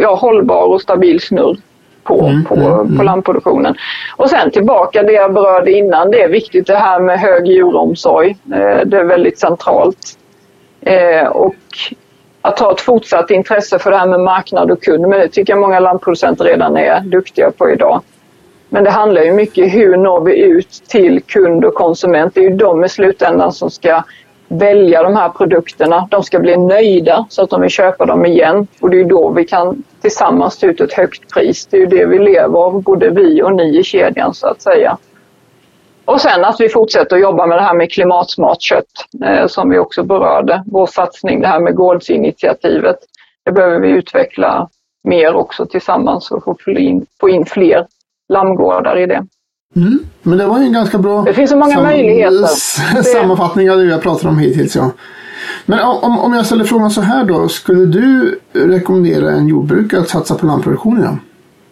ja, hållbar och stabil snurr på, mm, på, mm, på lammproduktionen. Och sen tillbaka det jag berörde innan, det är viktigt det här med hög djuromsorg. Det är väldigt centralt. Och att ha ett fortsatt intresse för det här med marknad och kund. Men det tycker jag många landproducenter redan är duktiga på idag. Men det handlar ju mycket hur når vi ut till kund och konsument. Det är ju de i slutändan som ska välja de här produkterna. De ska bli nöjda så att de vill köpa dem igen. Och det är då vi kan tillsammans ta ut ett högt pris. Det är ju det vi lever av, både vi och ni i kedjan så att säga. Och sen att vi fortsätter att jobba med det här med klimatsmart kött eh, som vi också berörde. Vår satsning, det här med gårdsinitiativet. Det behöver vi utveckla mer också tillsammans och få in, få in fler lammgårdar i det. Mm. Men det var ju en ganska bra det finns så många sam möjligheter. sammanfattning av det har pratat om hittills. Ja. Men om, om jag ställer frågan så här då. Skulle du rekommendera en jordbrukare att satsa på lammproduktion idag?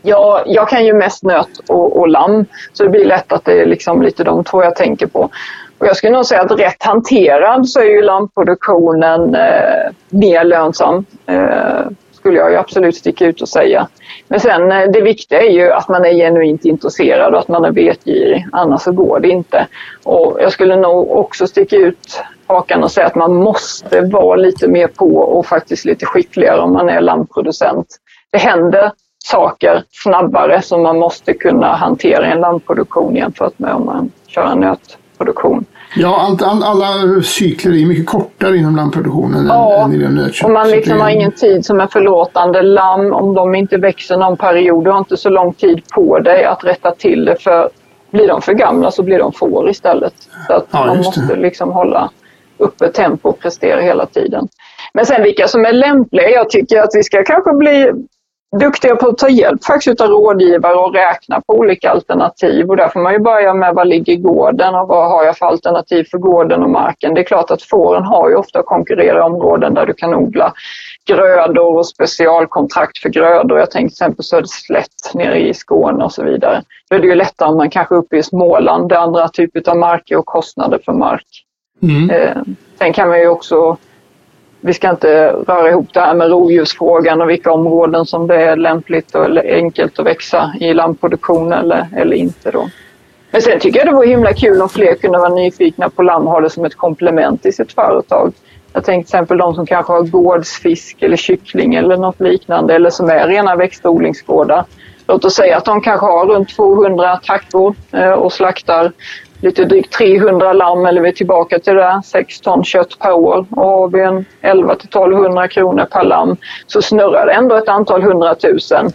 Ja, jag kan ju mest nöt och, och lamm, så det blir lätt att det är liksom lite de två jag tänker på. Och jag skulle nog säga att rätt hanterad så är ju lammproduktionen eh, mer lönsam. Eh, skulle jag ju absolut sticka ut och säga. Men sen eh, det viktiga är ju att man är genuint intresserad och att man är vetgirig. Annars så går det inte. Och jag skulle nog också sticka ut hakan och säga att man måste vara lite mer på och faktiskt lite skickligare om man är lammproducent. Det händer saker snabbare som man måste kunna hantera i en lammproduktion jämfört med om man kör en nötproduktion. Ja, allt, all, alla cykler är mycket kortare inom lamproduktionen ja, än, än nötkött. och man liksom har ingen tid som är förlåtande. Lamm, om de inte växer någon period, du har inte så lång tid på dig att rätta till det. För blir de för gamla så blir de får istället. Så att ja, man måste liksom hålla uppe tempo och prestera hela tiden. Men sen vilka som är lämpliga, jag tycker att vi ska kanske bli duktiga på att ta hjälp faktiskt av rådgivare och räkna på olika alternativ. Och där får man ju börja med vad ligger gården och vad har jag för alternativ för gården och marken. Det är klart att fåren har ju ofta konkurrerande områden där du kan odla grödor och specialkontrakt för grödor. Jag tänker till exempel Söderslätt nere i Skåne och så vidare. Då är det ju lättare om man kanske uppe i Småland, där andra typer av marker och kostnader för mark. Mm. Eh, sen kan man ju också vi ska inte röra ihop det här med rovdjursfrågan och vilka områden som det är lämpligt eller enkelt att växa i lammproduktion eller, eller inte. Då. Men sen tycker jag det vore himla kul om fler kunde vara nyfikna på lamm och ha det som ett komplement i sitt företag. Jag tänker till exempel de som kanske har gårdsfisk eller kyckling eller något liknande eller som är rena växtodlingsgårdar. Låt oss säga att de kanske har runt 200 tackor eh, och slaktar lite drygt 300 lamm eller vi är tillbaka till det 6 ton kött per år. Och har vi en 11 till 1200 kronor per lamm så snurrar det ändå ett antal hundratusen.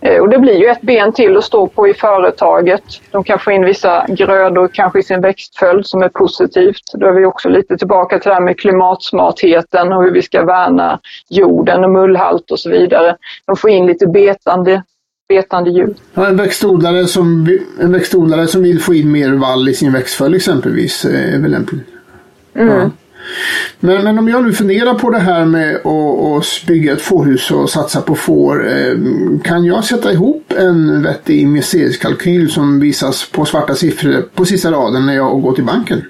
Eh, och det blir ju ett ben till att stå på i företaget. De kan få in vissa grödor kanske i sin växtföljd som är positivt. Då är vi också lite tillbaka till det här med klimatsmartheten och hur vi ska värna jorden och mullhalt och så vidare. De får in lite betande betande djur. Ja, en, växtodlare som, en växtodlare som vill få in mer vall i sin växtföljd exempelvis eh, är väl lämpligt. Mm. Ja. Men, men om jag nu funderar på det här med att bygga ett fårhus och satsa på får. Eh, kan jag sätta ihop en vettig investeringskalkyl som visas på svarta siffror på sista raden när jag går till banken?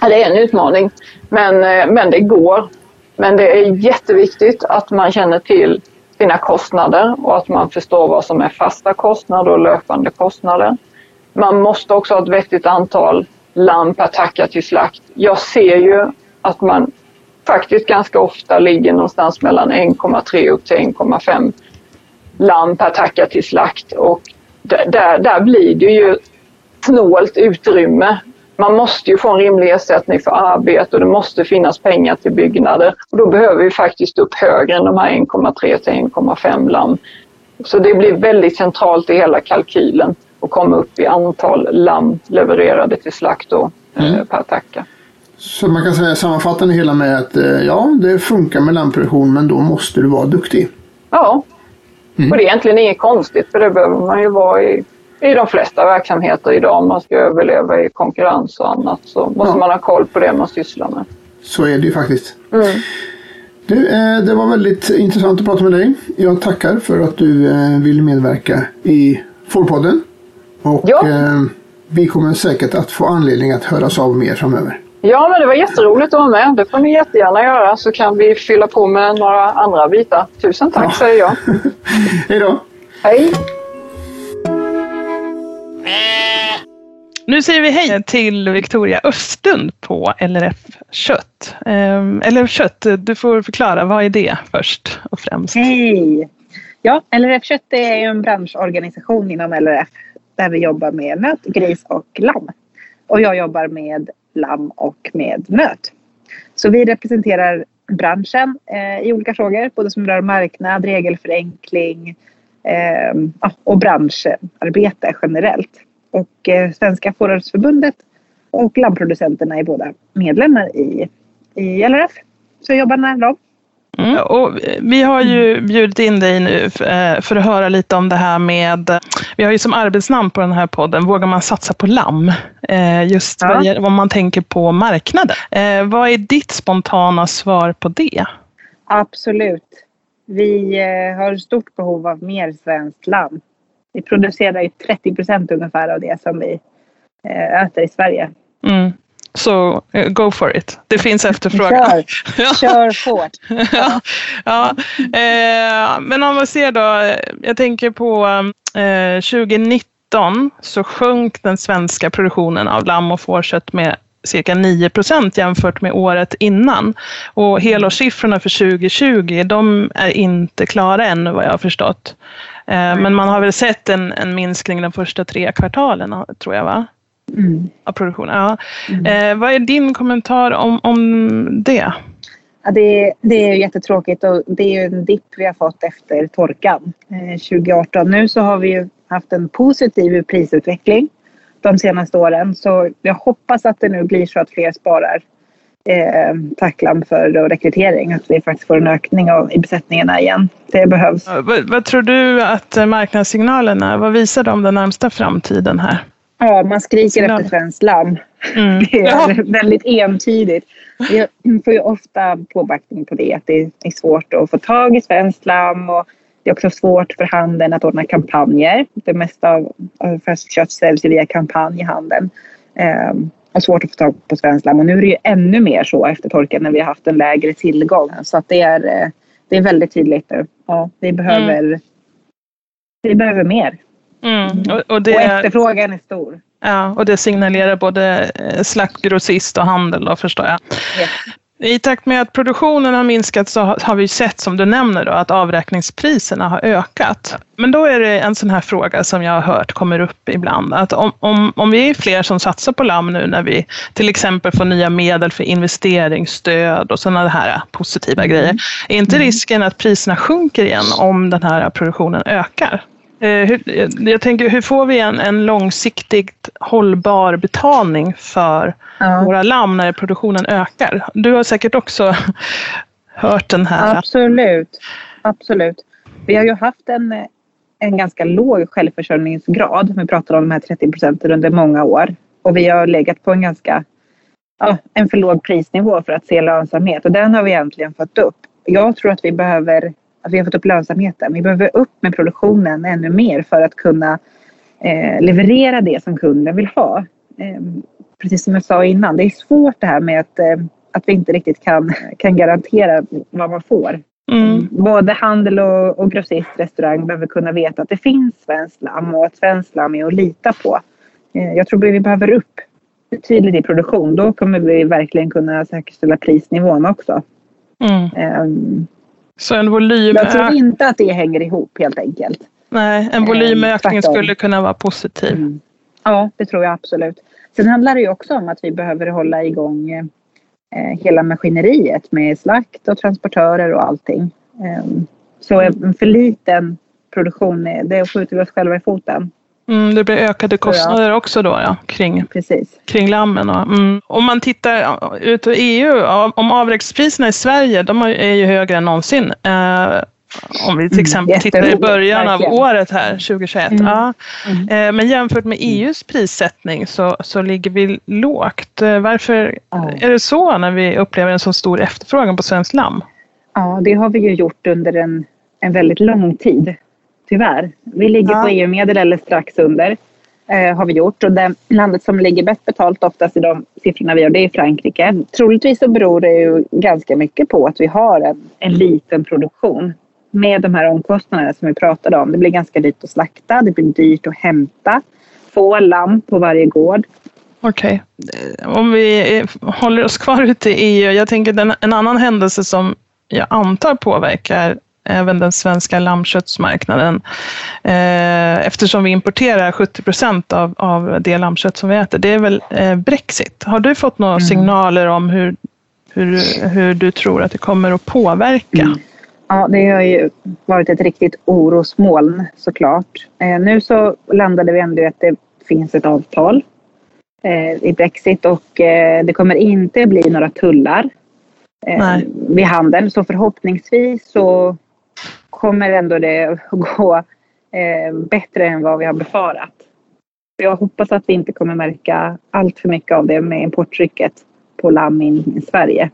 Ja, det är en utmaning, men, eh, men det går. Men det är jätteviktigt att man känner till sina kostnader och att man förstår vad som är fasta kostnader och löpande kostnader. Man måste också ha ett vettigt antal lamm per tacka till slakt. Jag ser ju att man faktiskt ganska ofta ligger någonstans mellan 1,3 upp till 1,5 lamm per tacka till slakt och där, där blir det ju snålt utrymme man måste ju få en rimlig ersättning för arbete och det måste finnas pengar till byggnader. Och då behöver vi faktiskt upp högre än de här 1,3 till 1,5 lamm. Så det blir väldigt centralt i hela kalkylen att komma upp i antal lamm levererade till slakt då, eh, mm. per tacka. Så man kan säga sammanfattande hela med att eh, ja, det funkar med lammproduktion men då måste du vara duktig. Ja, mm. och det är egentligen inget konstigt för det behöver man ju vara i i de flesta verksamheter idag. Om man ska överleva i konkurrens och annat så måste ja. man ha koll på det man sysslar med. Så är det ju faktiskt. Mm. Du, eh, det var väldigt intressant att prata med dig. Jag tackar för att du eh, vill medverka i Fårpodden. Och ja. Eh, vi kommer säkert att få anledning att höras av mer framöver. Ja, men det var jätteroligt att vara med. Det får ni jättegärna göra så kan vi fylla på med några andra bitar. Tusen tack ja. säger jag. Hej då. Hej. Eh. Nu säger vi hej till Victoria Östlund på LRF Kött. Ehm, LRF Kött, du får förklara, vad är det först och främst? Hej! Ja, LRF Kött är en branschorganisation inom LRF där vi jobbar med nöt, gris och lamm. Och jag jobbar med lamm och med nöt. Så vi representerar branschen eh, i olika frågor, både som rör marknad, regelförenkling eh, och branscharbete generellt. Och eh, Svenska Fårhusförbundet och lammproducenterna är båda medlemmar i, i LRF. Så jag jobbar nära dem. Mm. Och vi har ju bjudit in dig nu eh, för att höra lite om det här med, vi har ju som arbetsnamn på den här podden, Vågar man satsa på lamm? Eh, just ja. vad man tänker på marknaden. Vad är ditt spontana svar på det? Absolut. Vi har stort behov av mer svenskt lamm. Vi producerar ju 30 procent ungefär av det som vi eh, äter i Sverige. Mm. Så uh, go for it. Det finns efterfrågan. Kör, Kör hårt. ja. ja. Eh, men om man ser då, jag tänker på eh, 2019 så sjönk den svenska produktionen av lamm och fårkött med cirka 9 procent jämfört med året innan. Och helårssiffrorna för 2020 de är inte klara ännu vad jag har förstått. Eh, men man har väl sett en, en minskning de första tre kvartalen, tror jag va? Mm. Av produktionen. Ja. Mm. Eh, vad är din kommentar om, om det? Ja, det, det är jättetråkigt och det är ju en dipp vi har fått efter torkan eh, 2018. Nu så har vi ju haft en positiv prisutveckling de senaste åren så jag hoppas att det nu blir så att fler sparar eh, tacklan för rekrytering. Att vi faktiskt får en ökning av, i besättningarna igen. Det behövs. Vad, vad tror du att marknadssignalerna, vad visar de den närmsta framtiden här? Ja, man skriker Signal. efter svenskt lamm. Mm. Det är ja. väldigt entydigt. Vi får ju ofta påbackning på det, att det är svårt att få tag i svenskt lamm och det är också svårt för handeln att ordna kampanjer. Det mesta av färskt kött säljs via kampanj i handeln. Um, har svårt att få tag på svenskt lamm. Och nu är det ju ännu mer så efter torkan när vi har haft en lägre tillgång. Så det, är, eh, det är väldigt tydligt nu. Ja, vi behöver, mm. vi behöver mer. Mm. Och, och, det, och efterfrågan är stor. Ja, och det signalerar både eh, slaktgrossist och handel då förstår jag. Yes. I takt med att produktionen har minskat så har vi sett, som du nämner, då, att avräkningspriserna har ökat. Men då är det en sån här fråga som jag har hört kommer upp ibland. Att om, om, om vi är fler som satsar på lamm nu när vi till exempel får nya medel för investeringsstöd och sådana här positiva grejer. Är inte mm. risken att priserna sjunker igen om den här produktionen ökar? Eh, hur, jag tänker, hur får vi en, en långsiktigt hållbar betalning för ja. våra lamm när produktionen ökar? Du har säkert också hört den här. Absolut. Absolut. Vi har ju haft en, en ganska låg självförsörjningsgrad. Vi pratar om de här 30 procenten under många år. Och vi har legat på en ganska ja, en för låg prisnivå för att se lönsamhet. Och den har vi egentligen fått upp. Jag tror att vi behöver att vi har fått upp lönsamheten. Vi behöver upp med produktionen ännu mer för att kunna leverera det som kunden vill ha. Eh, precis som jag sa innan, det är svårt det här med att, eh, att vi inte riktigt kan, kan garantera vad man får. Mm. Både handel och, och grossist, restaurang behöver kunna veta att det finns svenskt lamm och att svenskt lamm är att lita på. Eh, jag tror att vi behöver upp betydligt i produktion. Då kommer vi verkligen kunna säkerställa prisnivån också. Mm. Um, så en volym... Jag tror inte att det hänger ihop helt enkelt. Nej, en volymökning eh, skulle kunna vara positiv. Mm. Ja, det tror jag absolut. Sen handlar det ju också om att vi behöver hålla igång eh, hela maskineriet med slakt och transportörer och allting. Eh, så en för liten produktion, det skjuter vi oss själva i foten. Mm, det blir ökade kostnader också då ja, kring, Precis. kring lammen. Och, mm. Om man tittar ut i EU, om avräkningspriserna i Sverige, de är ju högre än någonsin. Eh, om vi till exempel mm, tittar i början av året här, 2021. Mm. Ja. Mm. Eh, men jämfört med EUs prissättning så, så ligger vi lågt. Eh, varför är det så när vi upplever en så stor efterfrågan på svenskt lamm? Ja, det har vi ju gjort under en, en väldigt lång tid. Tyvärr. Vi ligger ja. på EU-medel eller strax under. Eh, har vi gjort. Och det landet som ligger bäst betalt oftast i de siffrorna vi har, det är Frankrike. Troligtvis så beror det ju ganska mycket på att vi har en, en liten produktion med de här omkostnaderna som vi pratade om. Det blir ganska dyrt att slakta, det blir dyrt att hämta, få lamm på varje gård. Okej, okay. om vi håller oss kvar ute i EU. Jag tänker en, annan händelse som jag antar påverkar även den svenska lammköttsmarknaden. Eh, eftersom vi importerar 70 procent av, av det lammkött som vi äter. Det är väl eh, Brexit. Har du fått några mm. signaler om hur, hur, hur du tror att det kommer att påverka? Mm. Ja, det har ju varit ett riktigt orosmoln såklart. Eh, nu så landade vi ändå i att det finns ett avtal eh, i Brexit och eh, det kommer inte bli några tullar eh, vid handeln. Så förhoppningsvis så kommer ändå det gå eh, bättre än vad vi har befarat. Jag hoppas att vi inte kommer märka allt för mycket av det med importtrycket på lamm in i Sverige.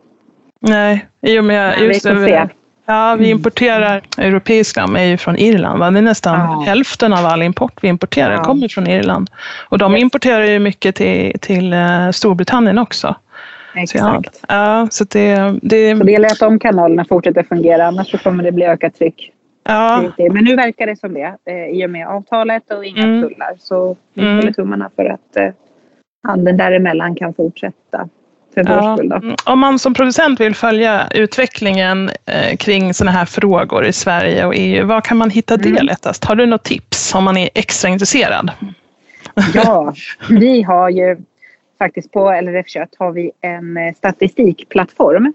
Nej, i och med just det, Ja, vi mm. importerar europeisk lamm är ju från Irland. Va? Det är nästan ja. hälften av all import vi importerar ja. kommer från Irland. Och de importerar ju mycket till, till eh, Storbritannien också. Exakt. Så, ja, så, det, det... så det gäller att de kanalerna fortsätter fungera, annars så kommer det bli ökat tryck. Ja. Men nu verkar det som det, eh, i och med avtalet och inga mm. tullar. Så vi håller mm. tummarna för att eh, handeln däremellan kan fortsätta vår ja. Mm. Om man som producent vill följa utvecklingen eh, kring sådana här frågor i Sverige och EU, var kan man hitta det mm. lättast? Har du något tips om man är extra intresserad? Ja, vi har ju faktiskt på LRF Kött har vi en eh, statistikplattform.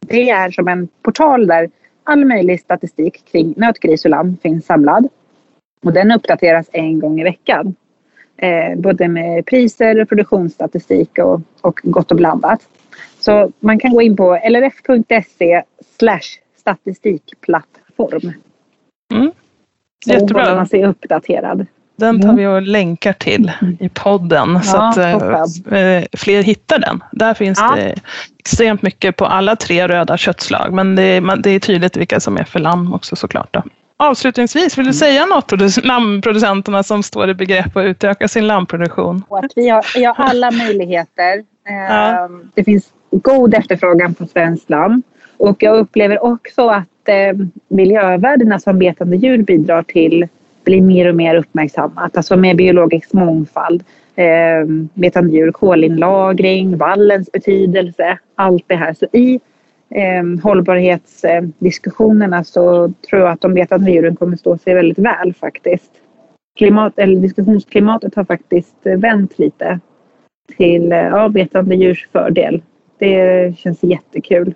Det är som en portal där all möjlig statistik kring nöt, gris och lamm finns samlad. Och den uppdateras en gång i veckan eh, både med priser, produktionsstatistik och, och gott och blandat. Så man kan gå in på lrf.se statistikplattform. Mm. Jättebra. Då håller man sig uppdaterad. Den tar vi och länkar till i podden ja, så att eh, fler hittar den. Där finns ja. det extremt mycket på alla tre röda köttslag men det är, det är tydligt vilka som är för lamm också såklart. Då. Avslutningsvis, vill du mm. säga något till lammproducenterna som står i begrepp att utöka sin lammproduktion? Att vi, har, vi har alla möjligheter. Ja. Ehm, det finns god efterfrågan på svenskt lamm. Och jag upplever också att eh, miljövärdena som betande djur bidrar till blir mer och mer uppmärksammat. Alltså med biologisk mångfald, eh, betande djur, kolinlagring, vallens betydelse, allt det här. Så i eh, hållbarhetsdiskussionerna så tror jag att de betande djuren kommer stå sig väldigt väl faktiskt. Klimat, eller diskussionsklimatet har faktiskt vänt lite till eh, ja, betande djurs fördel. Det känns jättekul.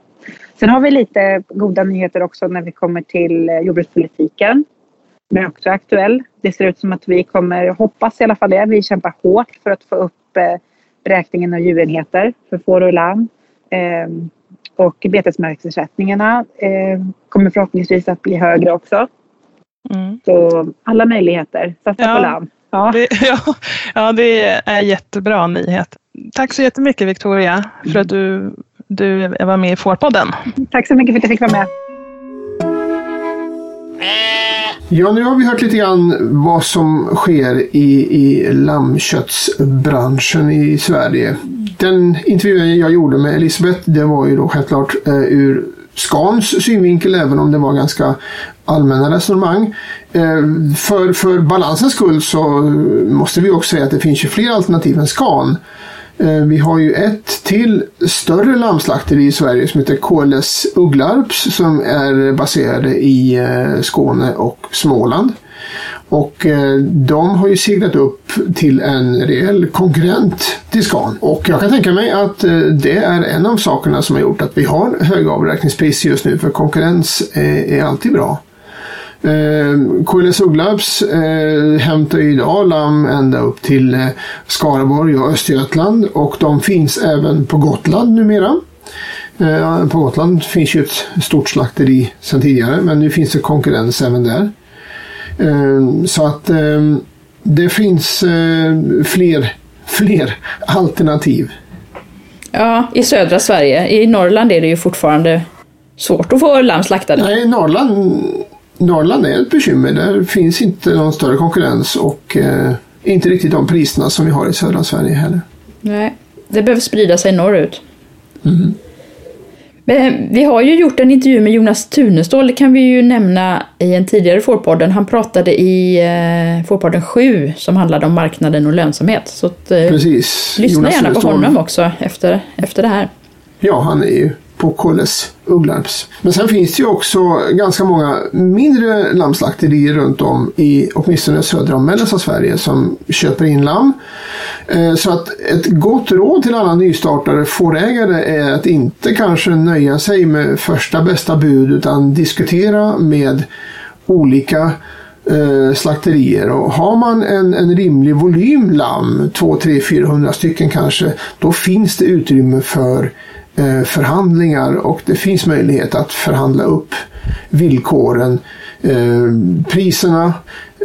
Sen har vi lite goda nyheter också när vi kommer till eh, jordbrukspolitiken. Den är också aktuell. Det ser ut som att vi kommer, hoppas i alla fall det, vi kämpar hårt för att få upp eh, beräkningen av djurenheter för får och lamm. Ehm, och betesmarksersättningarna eh, kommer förhoppningsvis att bli högre också. Mm. Så alla möjligheter, satsa ja, på lamm. Ja. Det, ja, ja, det är jättebra nyhet. Tack så jättemycket Victoria för att du, du var med i Fårpodden. Tack så mycket för att jag fick vara med. Ja, nu har vi hört lite grann vad som sker i, i lammköttsbranschen i Sverige. Den intervjun jag gjorde med Elisabeth, det var ju då självklart eh, ur Skans synvinkel, även om det var ganska allmänna resonemang. Eh, för, för balansens skull så måste vi också säga att det finns ju fler alternativ än Scan. Eh, vi har ju ett till större lammslakteri i Sverige som heter KLS Ugglarps som är baserade i eh, Skåne och Småland. Och eh, de har ju seglat upp till en rejäl konkurrent till Scan. Och jag kan tänka mig att eh, det är en av sakerna som har gjort att vi har höga avräkningspriser just nu för konkurrens eh, är alltid bra. Eh, KLS Ugglabs eh, hämtar idag lamm ända upp till eh, Skaraborg och Östergötland och de finns även på Gotland numera. Eh, på Gotland finns ju ett stort slakteri sedan tidigare men nu finns det konkurrens även där. Eh, så att eh, det finns eh, fler, fler alternativ. Ja, i södra Sverige. I Norrland är det ju fortfarande svårt att få lamm slaktade. Nej, Norrland Norrland är ett bekymmer. Där finns inte någon större konkurrens och eh, inte riktigt de priserna som vi har i södra Sverige heller. Nej, det behöver sprida sig norrut. Mm. Men vi har ju gjort en intervju med Jonas Tunestål, det kan vi ju nämna i en tidigare Fårpodden. Han pratade i eh, Fårpodden 7 som handlade om marknaden och lönsamhet. Så att, eh, Precis. lyssna Jonas gärna på honom också efter, efter det här. Ja, han är ju på KLS Ugglarps. Men sen finns det ju också ganska många mindre lammslakterier runt om i åtminstone södra och mellersta Sverige som köper in lamm. Eh, så att ett gott råd till alla nystartade fårägare är att inte kanske nöja sig med första bästa bud utan diskutera med olika eh, slakterier. Och har man en, en rimlig volym lamm, 2, 3, 400 stycken kanske, då finns det utrymme för eh, förhandlingar och det finns möjlighet att förhandla upp villkoren, Eh, priserna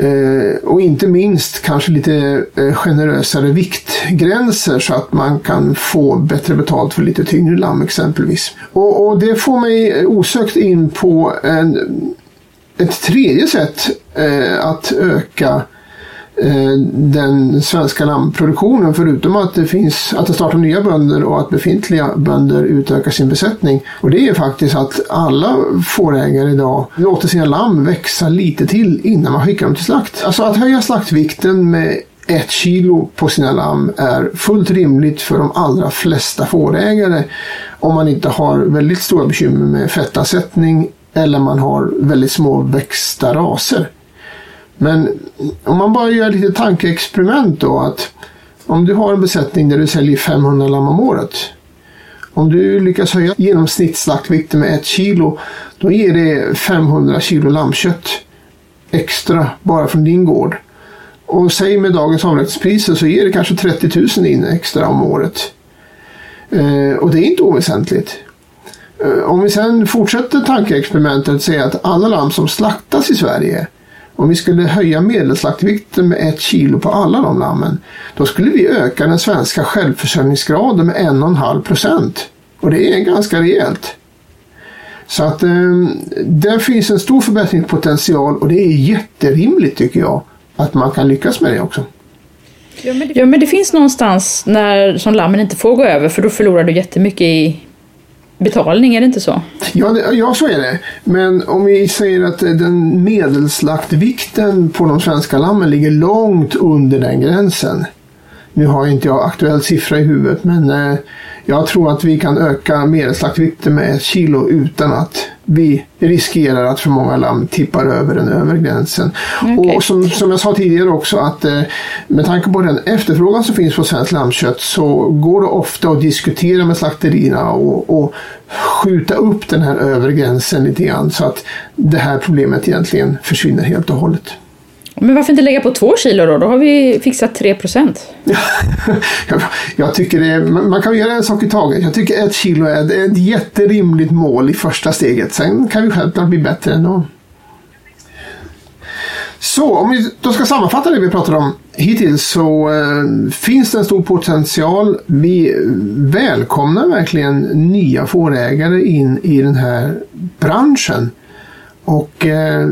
eh, och inte minst kanske lite eh, generösare viktgränser så att man kan få bättre betalt för lite tyngre lamm exempelvis. Och, och det får mig osökt in på en, ett tredje sätt eh, att öka Eh, Eh, den svenska lammproduktionen förutom att det finns att det startar nya bönder och att befintliga bönder utökar sin besättning. Och det är faktiskt att alla fårägare idag låter sina lamm växa lite till innan man skickar dem till slakt. Alltså att höja slaktvikten med ett kilo på sina lamm är fullt rimligt för de allra flesta fårägare om man inte har väldigt stora bekymmer med fettansättning eller man har väldigt små växta raser. Men om man bara gör lite tankeexperiment då att om du har en besättning där du säljer 500 lamm om året. Om du lyckas höja genomsnittsslaktvikten med ett kilo då ger det 500 kilo lammkött extra bara från din gård. Och säg med dagens avräkningspriser så ger det kanske 30 000 in extra om året. Eh, och det är inte oväsentligt. Eh, om vi sedan fortsätter tankeexperimentet och säger att alla lamm som slaktas i Sverige om vi skulle höja medelslaktvikten med ett kilo på alla de lammen, då skulle vi öka den svenska självförsörjningsgraden med en och en halv procent. Och det är ganska rejält. Så att eh, där finns en stor förbättringspotential och det är jätterimligt tycker jag att man kan lyckas med det också. Ja men, det, ja, men det finns någonstans när som lammen inte får gå över för då förlorar du jättemycket i betalning, är det inte så? Ja, det, ja, så är det. Men om vi säger att eh, den medelslaktvikten på de svenska lammen ligger långt under den gränsen. Nu har inte jag aktuell siffra i huvudet men eh, jag tror att vi kan öka medelslaktvikten med ett kilo utan att vi riskerar att för många lamm tippar över den övre gränsen. Okay. Och som, som jag sa tidigare också att eh, med tanke på den efterfrågan som finns på svenskt lammkött så går det ofta att diskutera med slakterierna och, och skjuta upp den här övre gränsen lite grann så att det här problemet egentligen försvinner helt och hållet. Men varför inte lägga på två kilo då? Då har vi fixat tre procent. jag tycker det, man kan göra en sak i taget. Jag tycker ett kilo är ett jätterimligt mål i första steget. Sen kan vi självklart bli bättre ändå. Så om vi då ska sammanfatta det vi pratat om hittills så eh, finns det en stor potential. Vi välkomnar verkligen nya fårägare in i den här branschen. Och eh,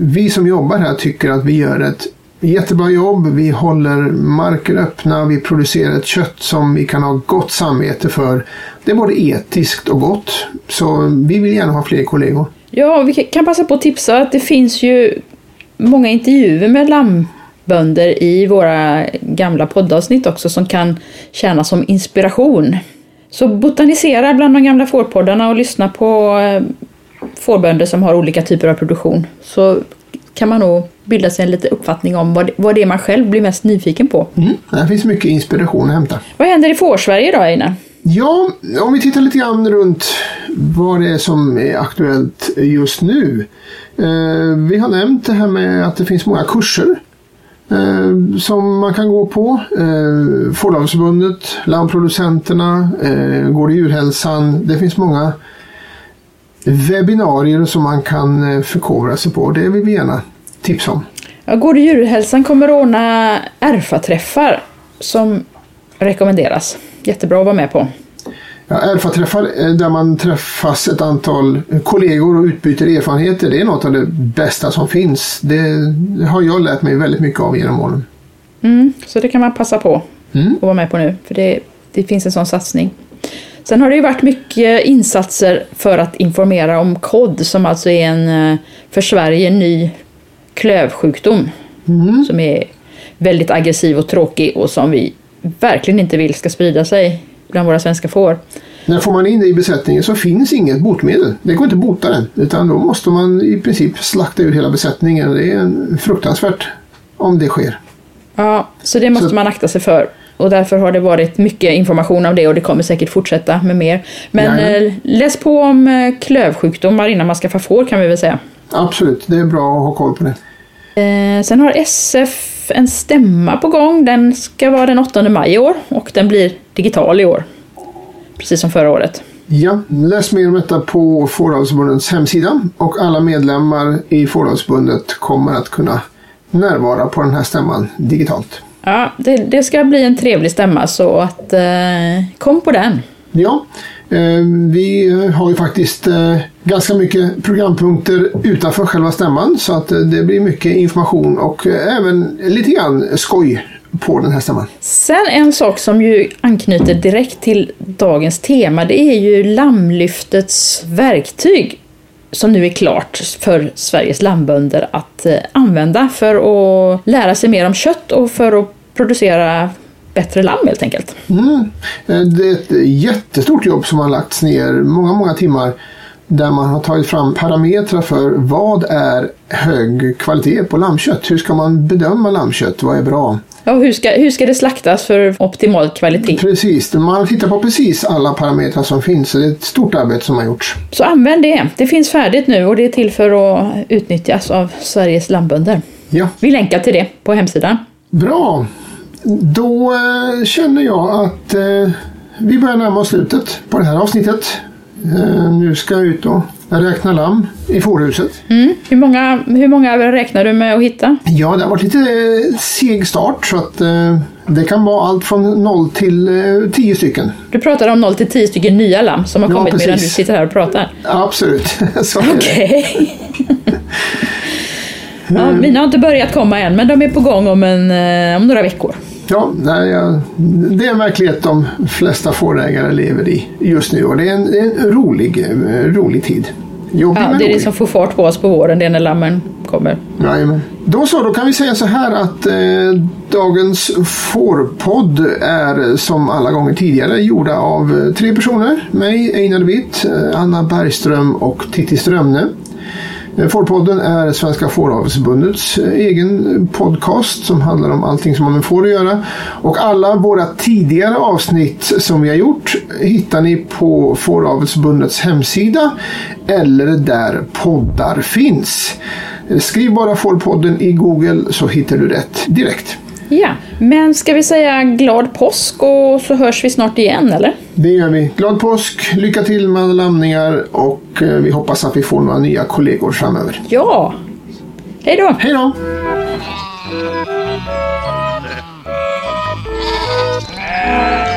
vi som jobbar här tycker att vi gör ett jättebra jobb. Vi håller marker öppna, vi producerar ett kött som vi kan ha gott samvete för. Det är både etiskt och gott. Så vi vill gärna ha fler kollegor. Ja, vi kan passa på att tipsa att det finns ju många intervjuer med lammbönder i våra gamla poddavsnitt också som kan tjäna som inspiration. Så botanisera bland de gamla fårpoddarna och lyssna på eh, fårbönder som har olika typer av produktion. Så kan man nog bilda sig en liten uppfattning om vad det, vad det är man själv blir mest nyfiken på. Mm, där finns mycket inspiration att hämta. Vad händer i Fårsverige då, Einar? Ja, om vi tittar lite grann runt vad det är som är aktuellt just nu. Eh, vi har nämnt det här med att det finns många kurser eh, som man kan gå på. Eh, Fåravelsförbundet, Lammproducenterna, eh, Gård i djurhälsan. Det finns många webbinarier som man kan eh, förkovra sig på. Det vill vi gärna tipsa om. Ja, Gård och djurhälsan kommer att ordna RFA-träffar som rekommenderas. Jättebra att vara med på. Ja, Erfa-träffar eh, där man träffas ett antal kollegor och utbyter erfarenheter. Det är något av det bästa som finns. Det, det har jag lärt mig väldigt mycket av genom åren. Mm, så det kan man passa på Mm. att vara med på nu, för det, det finns en sån satsning. Sen har det ju varit mycket insatser för att informera om KOD som alltså är en eh, för Sverige ny klövsjukdom Mm. som är väldigt aggressiv och tråkig och som vi verkligen inte vill ska sprida sig bland våra svenska får. När får man in det i besättningen så finns inget botemedel. Det går inte att bota den. Utan då måste man i princip slakta ur hela besättningen. Det är fruktansvärt om det sker. Ja, så det måste Så- man akta sig för. Och därför har det varit mycket information om det och det kommer säkert fortsätta med mer. Men Jajamän. eh, läs på om eh, klövsjukdomar innan man skaffar får kan vi väl säga. Absolut, det är bra att ha koll på det. Eh, sen har SF en stämma på gång. Den ska vara den 8 maj i år och den blir digital i år. Precis som förra året. Ja, läs mer om detta på Fåravelsförbundets hemsida och alla medlemmar i Fåravelsförbundet kommer att kunna närvara på den här stämman digitalt. Ja, det, det ska bli en trevlig stämma så att eh, kom på den. Ja, eh, vi har ju faktiskt eh, ganska mycket programpunkter utanför själva stämman så att eh, det blir mycket information och eh, även lite grann skoj på den här stämman. Sen en sak som ju anknyter direkt till dagens tema, det är ju lammlyftets verktyg som nu är klart för Sveriges lammbönder att eh, använda för att lära sig mer om kött och för att producera bättre lamm helt enkelt. Mm. Eh, det är ett jättestort jobb som har lagts ner många, många timmar där man har tagit fram parametrar för vad är hög kvalitet på lammkött? Hur ska man bedöma lammkött? Vad är bra? Ja, hur, ska, hur ska det slaktas för optimal kvalitet? Precis, man tittar på precis alla parametrar som finns. Så det är ett stort arbete som har gjorts. Så använd det. Det finns färdigt nu och det är till för att utnyttjas av Sveriges lammbönder. Ja, Vi länkar till det på hemsidan. bra. Då eh, känner jag att eh, vi börjar närma oss slutet på det här avsnittet. Eh, nu ska jag ut och räkna lamm i fårhuset. Mm. Hur, många, hur många räknar du med att hitta? Ja, det har varit lite eh, seg start så att eh, det kan vara allt från 0 till eh, 10 stycken. Du pratar om 0 till 10 stycken nya lamm som har Ja, kommit medan du precis. sitter här och pratar. Absolut, så är det. Ja, mina har inte börjat komma än, men de är på gång om, en, eh, om några veckor. Ja, det är en verklighet de flesta fårägare lever i just nu och det är en, en rolig, eh, rolig tid. Jobbig Ja, det är det som får fart på oss på våren, det är när lammen kommer. Jajamän. Då så, då kan vi säga så här att eh, dagens fårpodd är som alla gånger tidigare gjorda av eh, tre personer. Mig, Einar Witt, eh, Anna Bergström och Titti Strömne. Eh, Fårpodden är Svenska Fåravelsförbundets eh, egen podcast som handlar om allting som har med får att göra. Och alla våra tidigare avsnitt som vi har gjort hittar ni på Fåravelsförbundets hemsida eller där poddar finns. Eh, skriv bara Fårpodden i Google så hittar du rätt direkt. Ja, men ska vi säga glad påsk och så hörs vi snart igen, eller? Det gör vi. Glad påsk, lycka till med alla lamningar och eh, vi hoppas att vi får några nya kollegor framöver. Ja! Hej då! Hej då! Yeah.